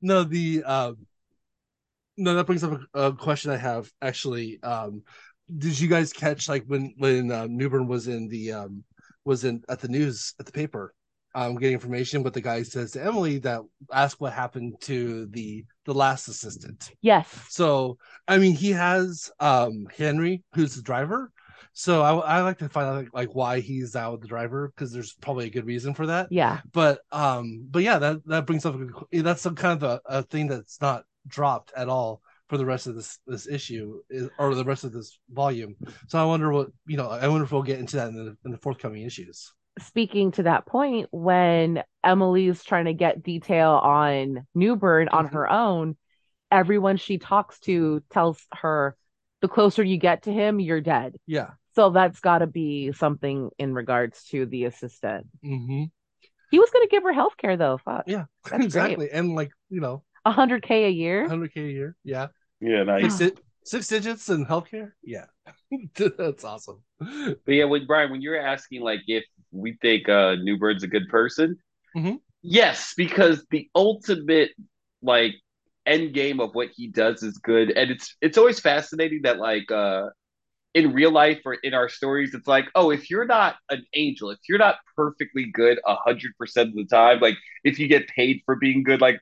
no, the um, no, that brings up a, a question I have actually. Um, did you guys catch like when when uh, Newburn was in the um was in at the news at the paper, um, getting information? But the guy says to Emily that ask what happened to the the last assistant. yes. So I mean, he has um Henry, who's the driver. So I I like to find out like, like why he's out with the driver because there's probably a good reason for that. Yeah. But um, but yeah, that that brings up a that's some kind of a, a thing that's not dropped at all for the rest of this this issue or the rest of this volume. So I wonder what you know. I wonder if we'll get into that in the in the forthcoming issues. Speaking to that point, when Emily's trying to get detail on Newburn on Mhm. her own, everyone she talks to tells her the closer you get to him, you're dead. Yeah. So that's got to be something in regards to the assistant. Mm-hmm. He was going to give her health care though. Fuck. Yeah. That's exactly. And like you know, A 100K a year. 100k a year. Yeah. Yeah, nice. Six, six digits in healthcare. Yeah. that's awesome. But yeah, when Brian, when you're asking like if we think uh Newburn's a good person, mm-hmm. yes, because the ultimate like end game of what he does is good, and it's it's always fascinating that like uh in real life or in our stories, it's like, oh, if you're not an angel, if you're not perfectly good a hundred percent of the time, like if you get paid for being good, like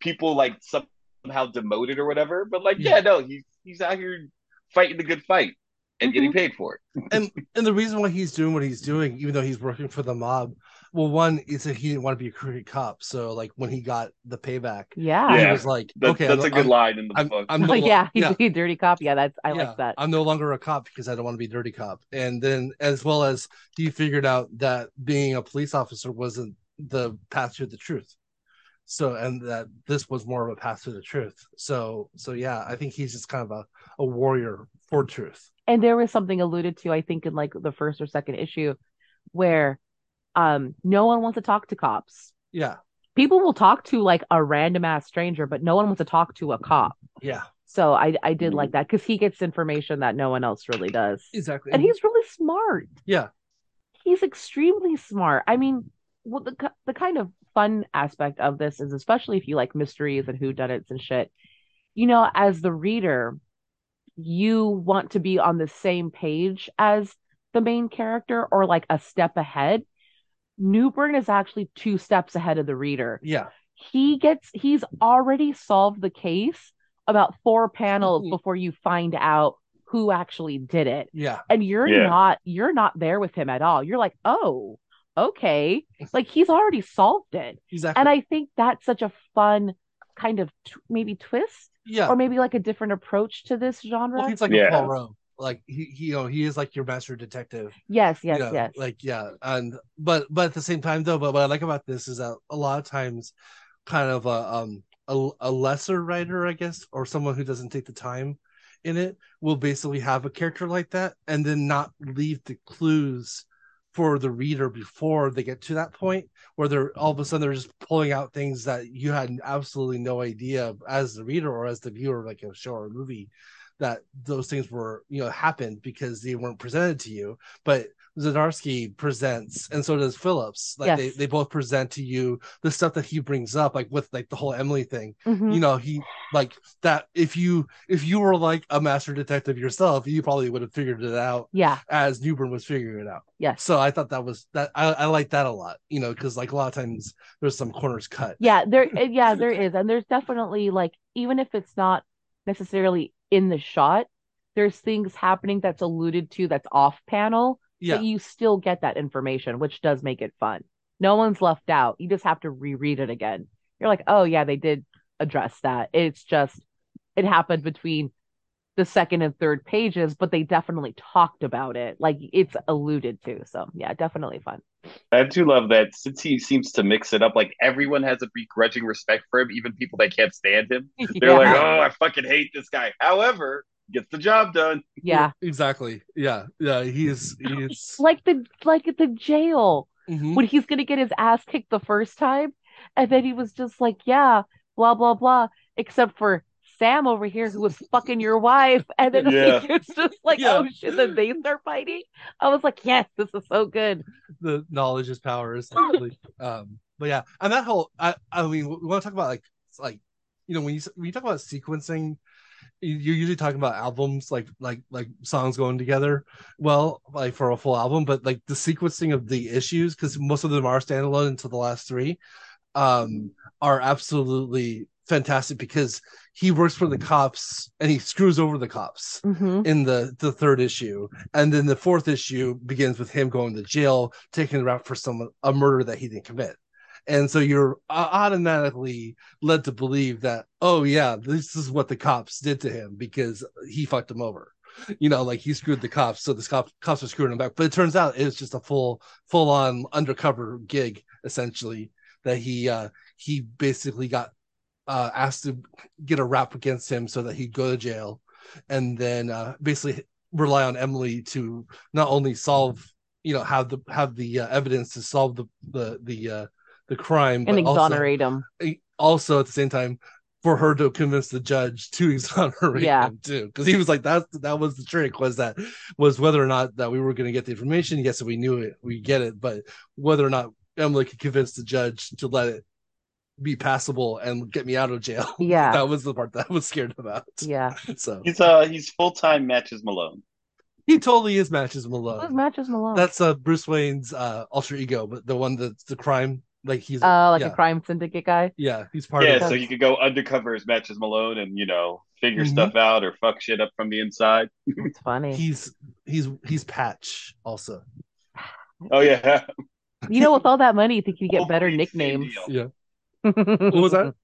people like somehow demoted or whatever. But like, Yeah. yeah, no, he's he's out here fighting the good fight and getting mm-hmm. paid for it. and and the reason why he's doing what he's doing, even though he's working for the mob, well, one is that he didn't want to be a crooked cop. So like when he got the payback, Yeah. he Yeah. was like, That, okay, that's I'm, a good I'm, line in the I'm, book. I'm Oh, no lo- yeah, he's yeah, a dirty cop. Yeah, that's I yeah, like that. I'm no longer a cop because I don't want to be dirty cop. And then as well as he figured out that being a police officer wasn't the path to the truth. So and that this was more of a path to the truth. So so yeah, I think he's just kind of a, a warrior for truth. and there was something alluded to, I think, in like the first or second issue, where um no one wants to talk to cops. Yeah. People will talk to like a random ass stranger, but no one wants to talk to a cop. Yeah. So I I did like that because he gets information that no one else really does, Exactly. and he's really smart. yeah. He's extremely smart. I mean, well, the the kind of fun aspect of this is especially if you like mysteries and whodunits and shit. You know, as the reader, you want to be on the same page as the main character or like a step ahead. Newburn is actually two steps ahead of the reader. Yeah. He gets he's already solved the case about four panels Mhm. before you find out who actually did it Yeah. and you're Yeah. not you're not there with him at all you're like oh okay like he's already solved it Exactly. and i think that's such a fun kind of t- maybe twist yeah. or maybe like a different approach to this genre Well, he's like Yeah. a Poirot. Like he, he, you know, he is like your master detective. yes you yes know, yes Like yeah, and but but at the same time though, but what I like about this is that a lot of times, kind of a um a, a lesser writer, I guess, or someone who doesn't take the time in it, will basically have a character like that, and then not leave the clues for the reader before they get to that point where they're all of a sudden they're just pulling out things that you had absolutely no idea as the reader or as the viewer like a show or a movie that those things were you know happened because they weren't presented to you. But Zdarsky presents and so does Phillips like they, Yes. they both present to you the stuff that he brings up like with like the whole Emily thing Mhm. you know he like that if you if you were like a master detective yourself you probably would have figured it out Yeah. as newburn was figuring it out Yeah. so i thought that was that i, I like that a lot you know because like a lot of times there's some corners cut Yeah, there uh, yeah, there is. And there's definitely like even if it's not necessarily in the shot, there's things happening that's alluded to that's off panel, yeah but you still get that information, which does make it fun. No one's left out. You just have to reread it again. You're like, "Oh yeah, they did address that." It's just it happened between the second and third pages, but they definitely talked about it. Like it's alluded to. So, yeah, definitely fun. I do love that since he seems to mix it up, like everyone has a begrudging respect for him, even people that can't stand him. They're yeah. like, oh, I fucking hate this guy. However, gets the job done. yeah. exactly yeah yeah he's he's Like the like at the jail. Mhm. when he's gonna get his ass kicked the first time, and then he was just like, "Yeah, blah blah blah," except for Sam over here who was fucking your wife, and then Yeah. like, it's just like, Yeah. "Oh shit!" Then they start fighting. I was like, "Yes, this is so good." the knowledge is power essentially um but yeah and that whole i i mean we want to talk about like like you know when you when you talk about sequencing you- you're usually talking about albums like like like songs going together well like for a full album but like the sequencing of the issues because most of them are standalone until the last three um are absolutely fantastic because he works for the cops and he screws over the cops Mm-hmm. in the the third issue and then the fourth issue begins with him going to jail taking the rap for some a murder that he didn't commit and so you're automatically led to believe that oh yeah this is what the cops did to him because he fucked him over. You know like he screwed the cops so the cops cops are screwing him back. But it turns out it's just a full full on undercover gig essentially that he uh he basically got uh asked to get a rap against him so that he'd go to jail and then uh, basically rely on Emily to not only solve, you know, have the have the uh, evidence to solve the the the uh, the crime, And but also, exonerate him. also at the same time for her to convince the judge to exonerate Yeah. him too, because he was like that that was the trick was that was whether or not that we were going to get the information. Yes, we knew it, we get it, but whether or not Emily could convince the judge to let it be passable and get me out of jail. Yeah. that was the part that I was scared about. Yeah. So He's uh he's full time matches Malone. He totally is matches Malone. matches Malone. That's uh Bruce Wayne's uh alter ego, but the one that's the crime, like he's uh, like yeah, a crime syndicate guy. yeah, he's part Yeah, of so it. you could go undercover as matches Malone and you know figure Mhm. stuff out or fuck shit up from the inside. It's funny. He's he's he's Patch also. Oh yeah, You know, with all that money, you think you get better nicknames. Yeah. What was that?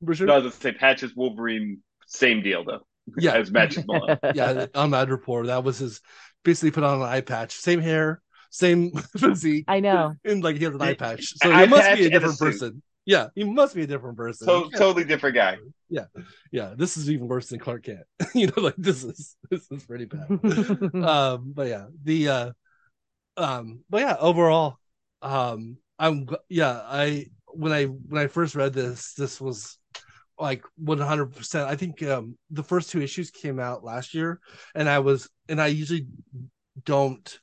Richard? No, I was gonna say Patches Wolverine, same deal though. yeah, as matches Malone. yeah. On Madripoor, that was his. Basically, put on an eye patch, same hair, same physique, I know. and like he has an eye patch. So he must be a and a different person. Yeah, he must be a different person. So You totally different guy. yeah, Yeah. this is even worse than Clark Kent. you know, like this is this is pretty bad. um but yeah the uh um but yeah overall um i'm yeah i when i when i first read this this was like 100% i think um the first two issues came out last year and i was and i usually don't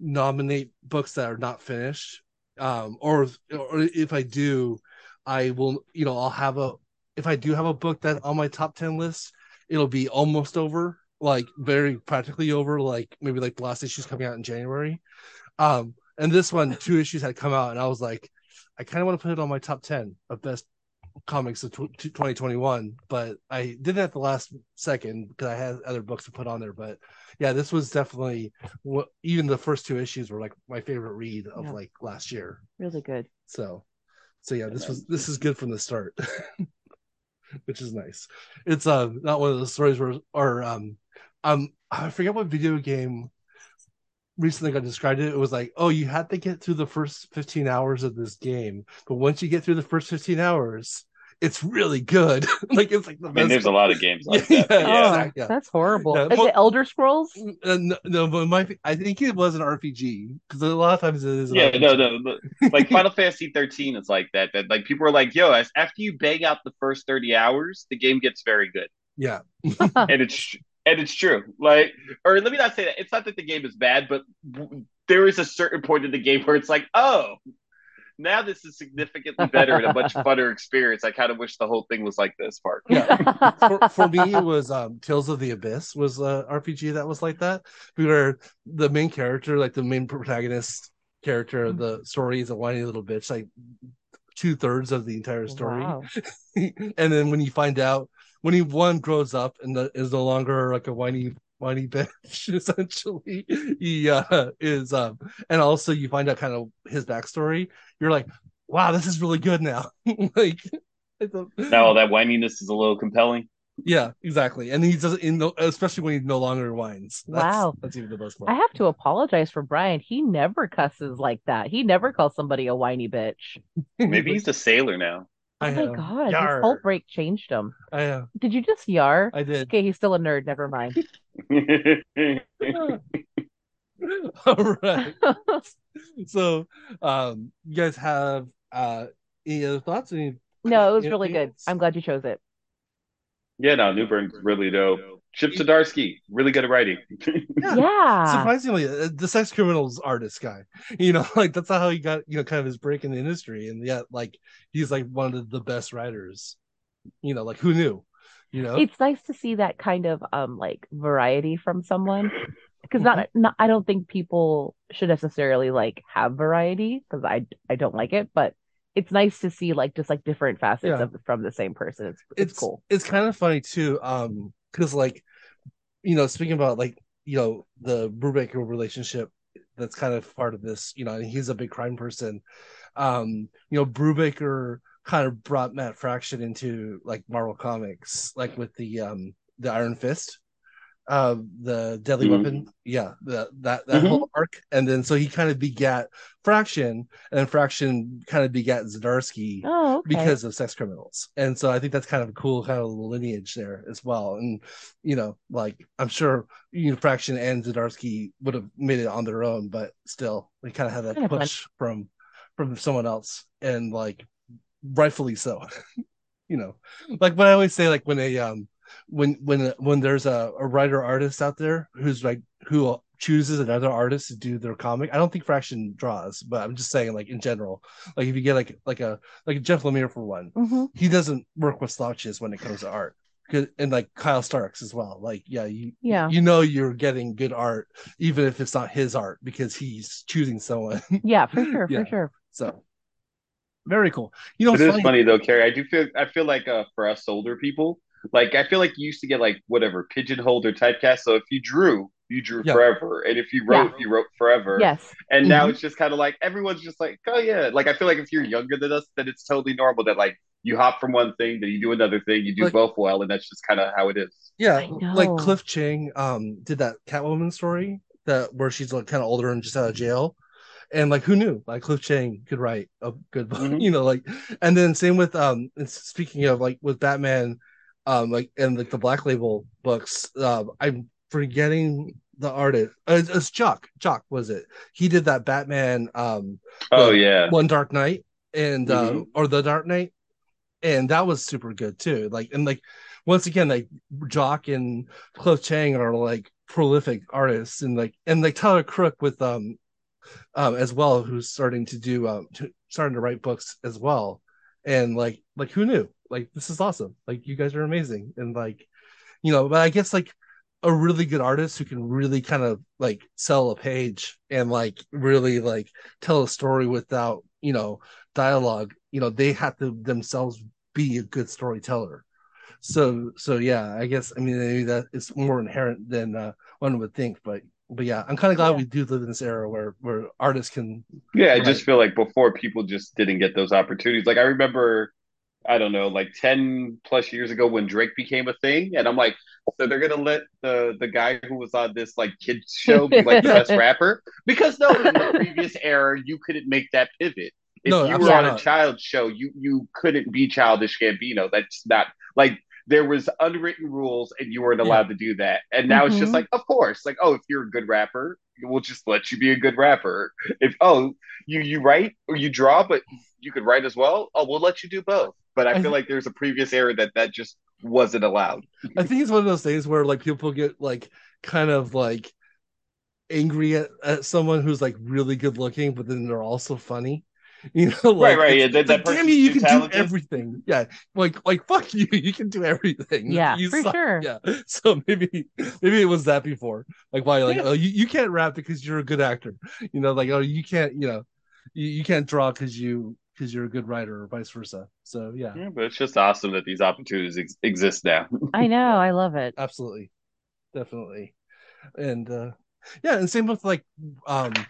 nominate books that are not finished. Um or or if i do i will you know i'll have a if i do have a book that on my top 10 list it'll be almost over like very practically over like maybe like the last issue's coming out in january. Um and this one two issues had come out and i was like i kind of want to put it on my top 10 of best comics of tw- 2021 but i didn't at the last second because i had other books to put on there but yeah this was definitely what even the first two issues were like my favorite read of Yeah. like last year really good. so so yeah this was this is good from the start which is nice it's uh not one of those stories where or um um i forget what video game recently got described it it was like oh you had to get through the first 15 hours of this game but once you get through the first 15 hours it's really good like it's like the I mean, best there's a lot of games like Yeah, that. yeah, Yeah. oh, exactly, yeah. that's horrible. Yeah, Is well- it Elder Scrolls? Uh, no, no, but my I think it was an RPG because a lot of times it is. Yeah, RPG. no, no, no. Like Final Fantasy 13 is like that. That like people are like, yo, after you bang out the first 30 hours, the game gets very good. Yeah, and it's and it's true. Like, or let me not say that. It's not that the game is bad, but w- there is a certain point in the game where it's like, oh, now this is significantly better and a much funner experience. I kind of wish the whole thing was like this part. Yeah. for, for me, it was um, Tales of the Abyss was a RPG that was like that, where the main character, like the main protagonist character of the story, is a whiny little bitch, like two thirds of the entire story. Wow. and then when you find out when he one grows up and the, is no longer like a whiny whiny bitch essentially he uh is um and also you find out kind of his backstory you're like wow this is really good now like it's a- Now that whininess is a little compelling. yeah exactly and he doesn't in no, especially when he no longer whines that's, Wow. that's even the best part I have to apologize for Brian. He never cusses like that. He never calls somebody a whiny bitch. Maybe he's a sailor now. Oh my know. god, Yar. his whole break changed him. I know. Did you just yar? I did. Okay, he's still a nerd. Never mind. All right. So, um, you guys have uh any other thoughts? Any No, it was Yeah, really good. I'm glad you chose it. yeah, no, Newburn's really dope. Chip Zdarsky, really good at writing. Yeah. Yeah. surprisingly uh, the sex criminals artist guy you know like that's how he got you know kind of his break in the industry and yet like he's like one of the best writers you know like who knew you know It's nice to see that kind of um like variety from someone because Mm-hmm. not, not I don't think people should necessarily like have variety because I I don't like it, but it's nice to see like just like different facets Yeah. of from the same person. It's it's, it's cool. it's kind of funny too um because like you know speaking about like you know the brubaker relationship that's kind of part of this you know and he's a big crime person. Um you know brubaker kind of brought matt fraction into like marvel comics like with the um the iron fist uh the deadly Mhm. weapon yeah the, that that Mhm. whole arc and then so he kind of begat fraction and then fraction kind of begat zdarsky Oh, okay. because of sex criminals. And so I think that's kind of a cool kind of lineage there as well. And you know, like I'm sure you know, Fraction and Zdarsky would have made it on their own, but still they kind of had that Kinda push from from someone else. And like rightfully so. you know, like what I always say, like when a um when when when there's a, a writer artist out there who's like who chooses another artist to do their comic. I don't think Fraction draws, but I'm just saying like in general. Like if you get like like a like Jeff Lemire for one, hmm he doesn't work with slouches when it comes to art. And like Kyle Starks as well. Like, yeah, you Yeah. you know you're getting good art, even if it's not his art, because he's choosing someone. Yeah, for sure, Yeah. for sure. so very cool. You know, It it's is funny though, Carrie. I do feel I feel like uh, for us older people, like I feel like you used to get like whatever pigeonholed or typecast. So if you drew, you drew Yeah. forever, and if you wrote, you wrote forever. Yes. And now Mhm. it's just kind of like everyone's just like, oh yeah. Like I feel like if you're younger than us, then it's totally normal that like you hop from one thing, then you do another thing, you do Like- both well, and that's just kind of how it is. Yeah, like Cliff Chiang um did that Catwoman story that where she's like kind of older and just out of jail. And like who knew? Like Cliff Chiang could write a good book, Mhm. you know, like and then same with um and speaking of like with Batman um like and like the Black Label books, um I'm forgetting the artist. Uh, it's Jock. Jock was it? He did that Batman um Oh yeah. one Dark Knight and uh Mhm. or the Dark Knight, and that was super good too. Like and like once again, like Jock and Cliff Chiang are like prolific artists, and like and like Tyler Crook with um um as well, who's starting to do um to, starting to write books as well, and like like who knew? Like this is awesome. Like you guys are amazing, and like you know, but I guess like a really good artist who can really kind of like sell a page and like really like tell a story without you know dialogue you know they have to themselves be a good storyteller so so yeah i guess i mean maybe that is more inherent than uh, one would think but but yeah i'm kind of glad Yeah. we do live in this era where where artists can Yeah, I Right. just feel like before people just didn't get those opportunities. Like I remember, I don't know, like ten plus years ago when Drake became a thing, and I'm like, so they're gonna let the the guy who was on this like kids show be like the best rapper because no, in the previous era you couldn't make that pivot. If No, you were absolutely on a child show, you you couldn't be childish Gambino. That's not like there was unwritten rules and you weren't Yeah. allowed to do that. And now it's just Mhm. like, of course, like oh, if you're a good rapper, we'll just let you be a good rapper. If oh, you you write or you draw, but you could write as well. Oh, we'll let you do both. But I I feel th- like there's a previous era that that just wasn't allowed. i think it's one of those things where like people get like kind of like angry at, at someone who's like really good looking but then they're also funny You know, like, right, it's- yeah, that- it's like, damn you, you too can do everything. Yeah, like like fuck you, you can do everything. Yeah, you for suck. sure. Yeah, so maybe maybe it was that before. Like why? Like Yeah. oh, you, you can't rap because you're a good actor. You know, like oh, you can't. You know, you, you can't draw because you because you're a good writer or vice versa. So yeah, Yeah, but it's just awesome that these opportunities ex- exist now. I know. I love it. absolutely, definitely, and uh yeah, and same with like um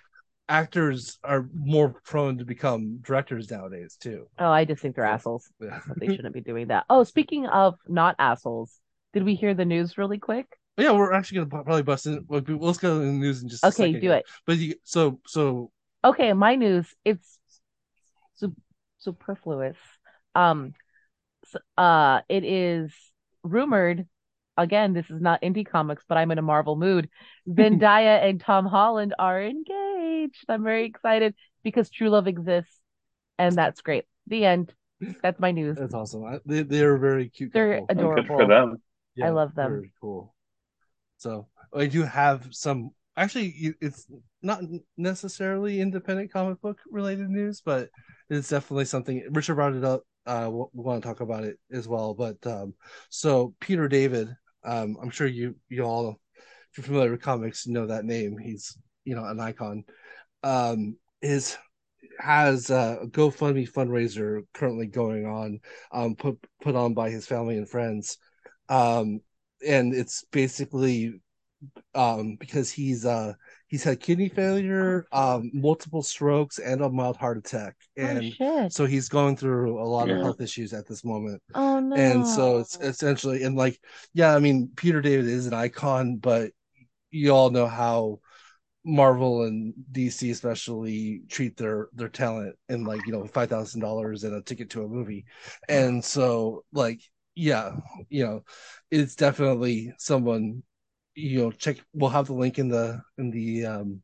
actors are more prone to become directors nowadays too. Oh, I just think they're assholes. Yeah. They shouldn't be doing that. Oh, speaking of not assholes, did we hear the news really quick? Yeah, we're actually gonna probably bust in. Well, let's go to the news in just a Okay, do it. But you, so so Okay, my news. It's su- superfluous. Um, s- uh, it is rumored. Again, this is not indie comics, but I'm in a Marvel mood. Zendaya and Tom Holland are engaged. I'm very excited because true love exists, and that's great. The end. That's my news. that's awesome. I, they they're very cute. They're couple. Good for Adorable. them. I love them. Very cool. So I do have some. Actually, you- it's not necessarily independent comic book related news, but it's definitely something. Richard brought it up. Uh, we want to talk about it as well. But um, so Peter David, um, I'm sure you you all, if you're familiar with comics, know that name. He's you know an icon. Um, is has a GoFundMe fundraiser currently going on, um, put put on by his family and friends, um, and it's basically um because he's uh he's had kidney failure, um, multiple strokes, and a mild heart attack, Oh and shit. so he's going through a lot of health issues at this moment. Oh no. and so it's essentially and like yeah i mean peter david is an icon but you all know how marvel and dc especially treat their their talent and like you know $5000 and a ticket to a movie. And so like yeah you know it's definitely someone you know check we'll have the link in the in the um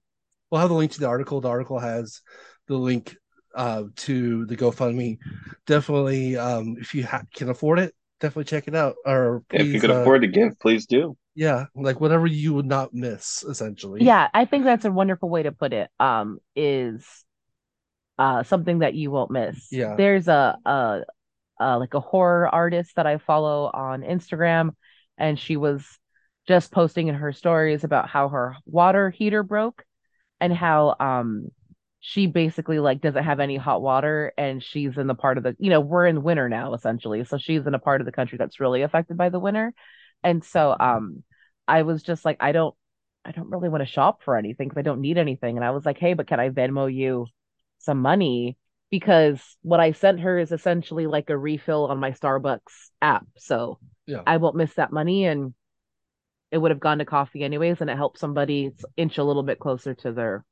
we'll have the link to the article the article has the link uh to the gofundme definitely um if you ha- can afford it definitely check it out or if you please, could uh, afford to give, please do. yeah like whatever you would not miss essentially Yeah, I think that's a wonderful way to put it. Um, is uh something that you won't miss. Yeah. There's a a, a like a horror artist that I follow on Instagram, and she was just posting in her stories about how her water heater broke, and how um she basically like doesn't have any hot water, and she's in the part of the you know we're in winter now essentially, so she's in a part of the country that's really affected by the winter, and so um I was just like I don't I don't really want to shop for anything because I don't need anything. And I was like, hey, but can I Venmo you some money? Because what I sent her is essentially like a refill on my Starbucks app. So Yeah. I won't miss that money and it would have gone to coffee anyways and it helps somebody inch a little bit closer to their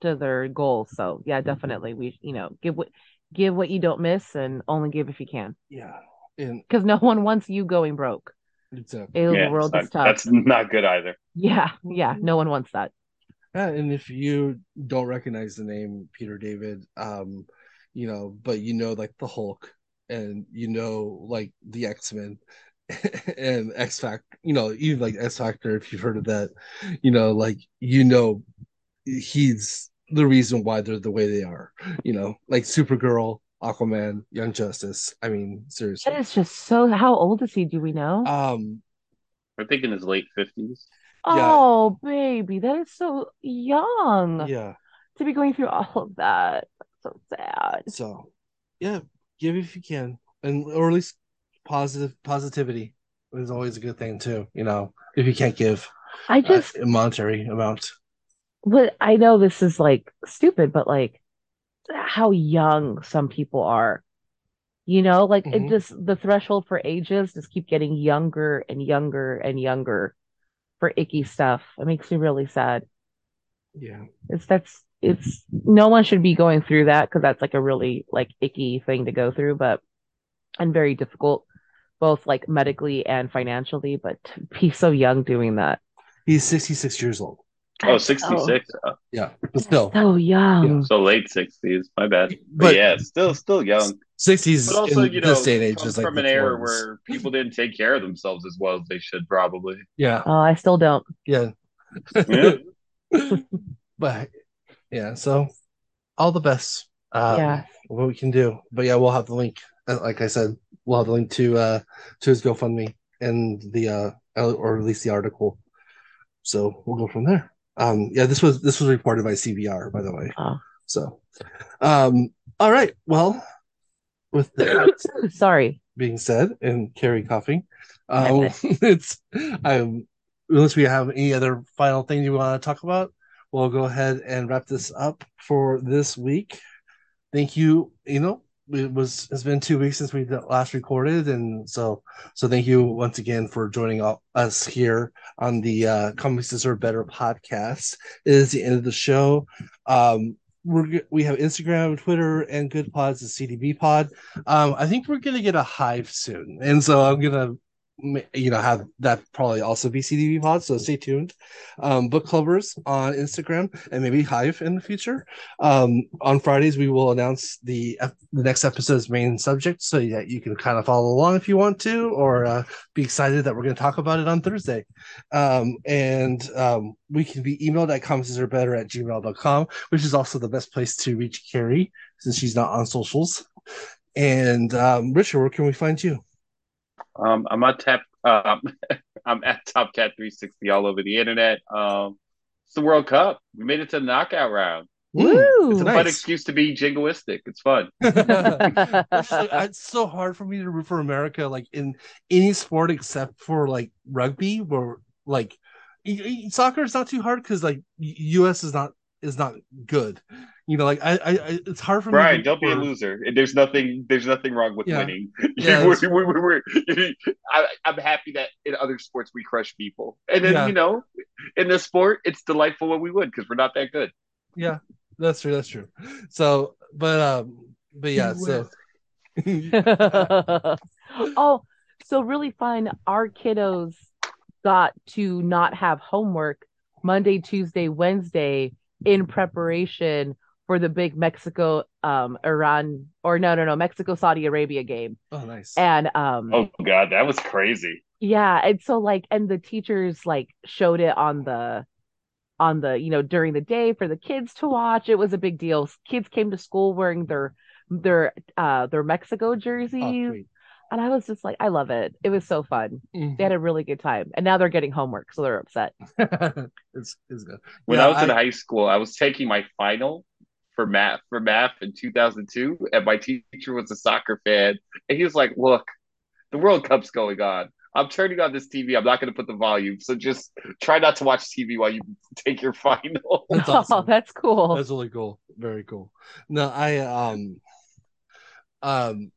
to their goal. So yeah, definitely we you know, give what give what you don't miss and only give if you can. yeah and Because no one wants you going broke. exactly Ew, Yeah, the world it's is tough. that's not good either. Yeah, yeah, no one wants that. Yeah, and if you don't recognize the name Peter David, um, you know, but you know like the Hulk and you know like the X-Men and X Factor, you know, even like X Factor, if you've heard of that, you know, like you know he's the reason why they're the way they are, you know, like Supergirl, Aquaman, Young Justice. I mean, seriously. That is just so. How old is he? Do we know? Um I think in his late fifties. yeah. oh, baby, that is so young yeah. to be going through all of that. So sad. So, yeah, give if you can, and or at least positive positivity is always a good thing too. You know, if you can't give I just, a monetary amount, what I know this is like stupid, but like how young some people are. You know, like it Mhm. just the threshold for ages just keep getting younger and younger and younger for icky stuff. It makes me really sad. yeah, It's that's it's no one should be going through that because that's like a really like icky thing to go through, but and very difficult, both like medically and financially. But to be so young doing that, he's sixty six years old. Oh, 66. Oh, Yeah, but still, so, so young. so late 60s. My bad. But, But- yeah, still still young. sixties But also, in you know, this day and age is like from an era where people didn't take care of themselves as well as they should probably. yeah, Oh, I still don't. yeah, Yeah. but yeah, so all the best. uh, Yeah. what we can do. But yeah, we'll have the link. Uh, Like I said, we'll have the link to uh to his GoFundMe and the uh or at least the article. So we'll go from there. Um, yeah, this was this was reported by CBR, by the way. Oh. So, um, all right. Well, with that Sorry. being said, and Carrie coughing, um, it's um, unless we have any other final thing you want to talk about, we'll go ahead and wrap this up for this week. Thank you. You know, it was it's been two weeks since we last recorded, and so so thank you once again for joining us here on the uh, Comics Deserve Better podcast. It is the end of the show. Um, we're we have Instagram, Twitter, and Goodpods, the CDB Pod. Um, I think we're gonna get a hive soon, and so I'm gonna you know have that probably also be CDB Pod. So stay tuned. Um, book clubbers on Instagram and maybe Hive in the future. Um, on Fridays we will announce the the next episode's main subject, so that you can kind of follow along if you want to, or uh, be excited that we're going to talk about it on Thursday. Um, and um, we can be emailed at comments are better at gmail.com, which is also the best place to reach Carrie since she's not on socials. And um, Richard, where can we find you? Um, I'm on tap. Um, I'm at Top Cat 360 all over the internet. Um, it's the World Cup. We made it to the knockout round. Woo! it's a Fun excuse to be jingoistic. It's fun. It's like- it's so hard for me to root for America, like in any sport except for like rugby, where like y- y- soccer is not too hard because like U.S. is not is not good. You know, like I, I, I it's hard for me. to Brian, don't be a loser. There's nothing. There's nothing wrong with Yeah. winning. Yeah, We- it's- we- we- we- I, I'm happy that in other sports we crush people, and then Yeah. you know, in this sport, it's delightful when we win because we're not that good. Yeah, that's true. That's true. So, but um, but yeah. So oh, so really fun. Our kiddos got to not have homework Monday, Tuesday, Wednesday in preparation for the big Mexico, um, Iran, or no, no, no, Mexico, Saudi Arabia game. oh, nice. And um, Oh God, that was crazy. yeah, and so like, and the teachers like showed it on the on the you know during the day for the kids to watch. It was a big deal. Kids came to school wearing their their uh their Mexico Oh, jerseys, sweet. And I was just like, I love it. It was so fun. Mhm. They had a really good time, and now they're getting homework, so they're upset. it's it's good. When Yeah, I was in high school, I was taking my final for math for math in 2002, and my teacher was a soccer fan, and he was like, "Look, the World Cup's going on. I'm turning on this TV. I'm not going to put the volume, so just try not to watch TV while you take your final." That's oh, that's cool. That's really cool. Very cool. No, I um um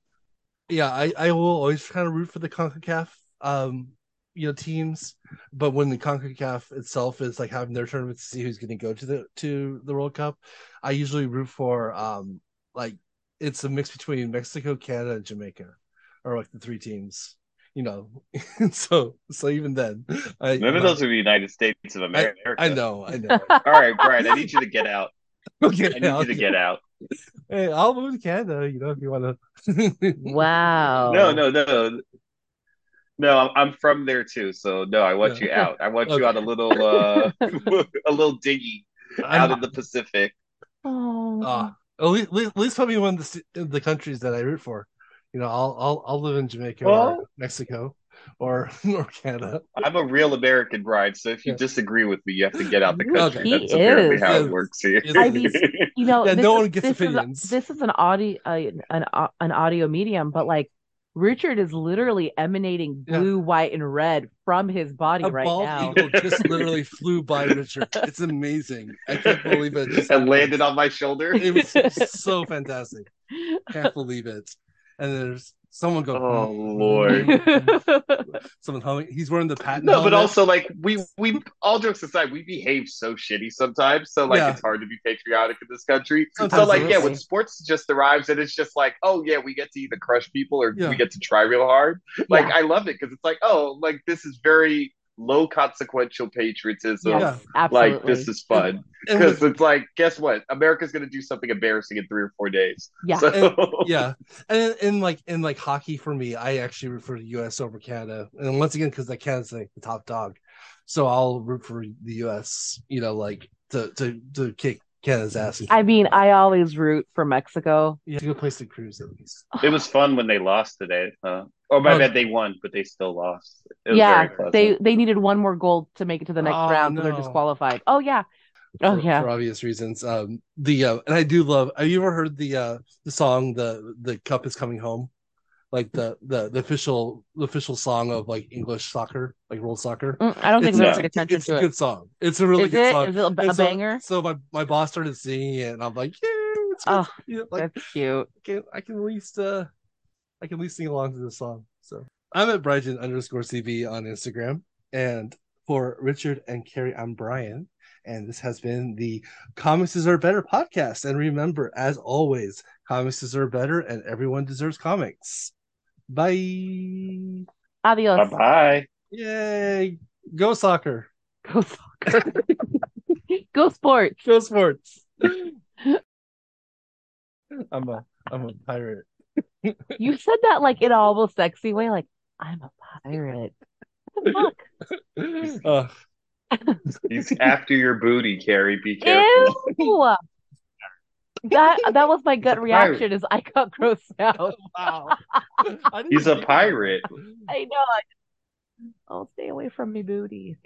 yeah, I I will always kind of root for the CONCACAF um you know teams, but when the CONCACAF itself is like having their tournament to see who's going to go to the to the World Cup, I usually root for um like it's a mix between Mexico, Canada, and Jamaica, or like the three teams. You know, so so even then, I None of those are the United States of I, America. I know, I know. All right, Brian, I need you to get out. okay, I need you to get out. Hey, I'll move to Canada, you know, if you want to. Wow. No, no, no. No, I'm, I'm from there too, so no, I want you out. I want you on a little, uh, a little dinghy out of the Pacific. Oh. Uh, at least, at least put me one of the, the countries that I root for. You know, I'll I'll I'll live in Jamaica or Mexico or or Canada. I'm a real American bride, so if you Yeah. disagree with me, you have to get out the Okay. country. He That's apparently is. how it works here. I mean, you know, Yeah, this no is- one gets this is opinions. this is an audio, uh, an au- an audio medium, but like Richard is literally emanating Yeah. blue, white, and red from his body A right bald now. eagle just literally flew by Richard. It's amazing. I can't believe it. Just and landed on my shoulder. It was so fantastic. Can't believe it. And there's someone go. Oh, Lord. Someone humming. He's wearing the patent. No, but also like we we all jokes aside, we behave so shitty sometimes. So like Yeah. it's hard to be patriotic in this country. Sometimes so like yeah, when sports just arrives and it's just like, oh yeah, we get to either crush people or Yeah. we get to try real hard. Like Yeah. I love it because it's like, oh, like this is very low consequential patriotism. Yes, absolutely. Like this is fun And because with- it's like, guess what? America's gonna do something embarrassing in three or four days. yeah. So yeah, and in like in like hockey for me, I actually root for the U.S. over Canada, and once again because like Canada's like the top dog, so I'll root for the U.S. You know, like to to to kick Canada's ass. I mean, I always root for Mexico. Yeah, it's a good place to cruise at least. It was fun when they lost today. Huh? Oh my Oh. bad, they won, but they still lost. It was yeah, very they they needed one more goal to make it to the next Oh, round, so they're disqualified. Oh yeah, oh for, yeah. for obvious reasons. Um, the uh, and I do love. Have you ever heard the uh the song the the cup is coming home, like the the the official the official song of like English soccer, like world soccer. Mm, I don't think It's, we no. ever paid attention it's to a good song. It's a really Is good it? song. Is it a, a so, banger? So my my boss started singing it, and I'm like, yeah, it's good. Oh, You know, like That's cute. I can, I can at least uh I can at least sing along to this song. So I'm at Brighton underscore CV on Instagram. And for Richard and Carrie, I'm Brian. And this has been the Comics Deserve Better podcast. And remember, as always, comics deserve better and everyone deserves comics. Bye. Adios. Bye bye. Yay. Go soccer. Go soccer. Go sports. Go sports. I'm a I'm a pirate. You said that like in an almost sexy way, like I'm a pirate. What the fuck? Uh, He's after your booty, Carrie. Be careful. Ew. That that was my gut reaction. Is I got grossed out. wow. He's a pirate. I know. I'll stay away from me booty.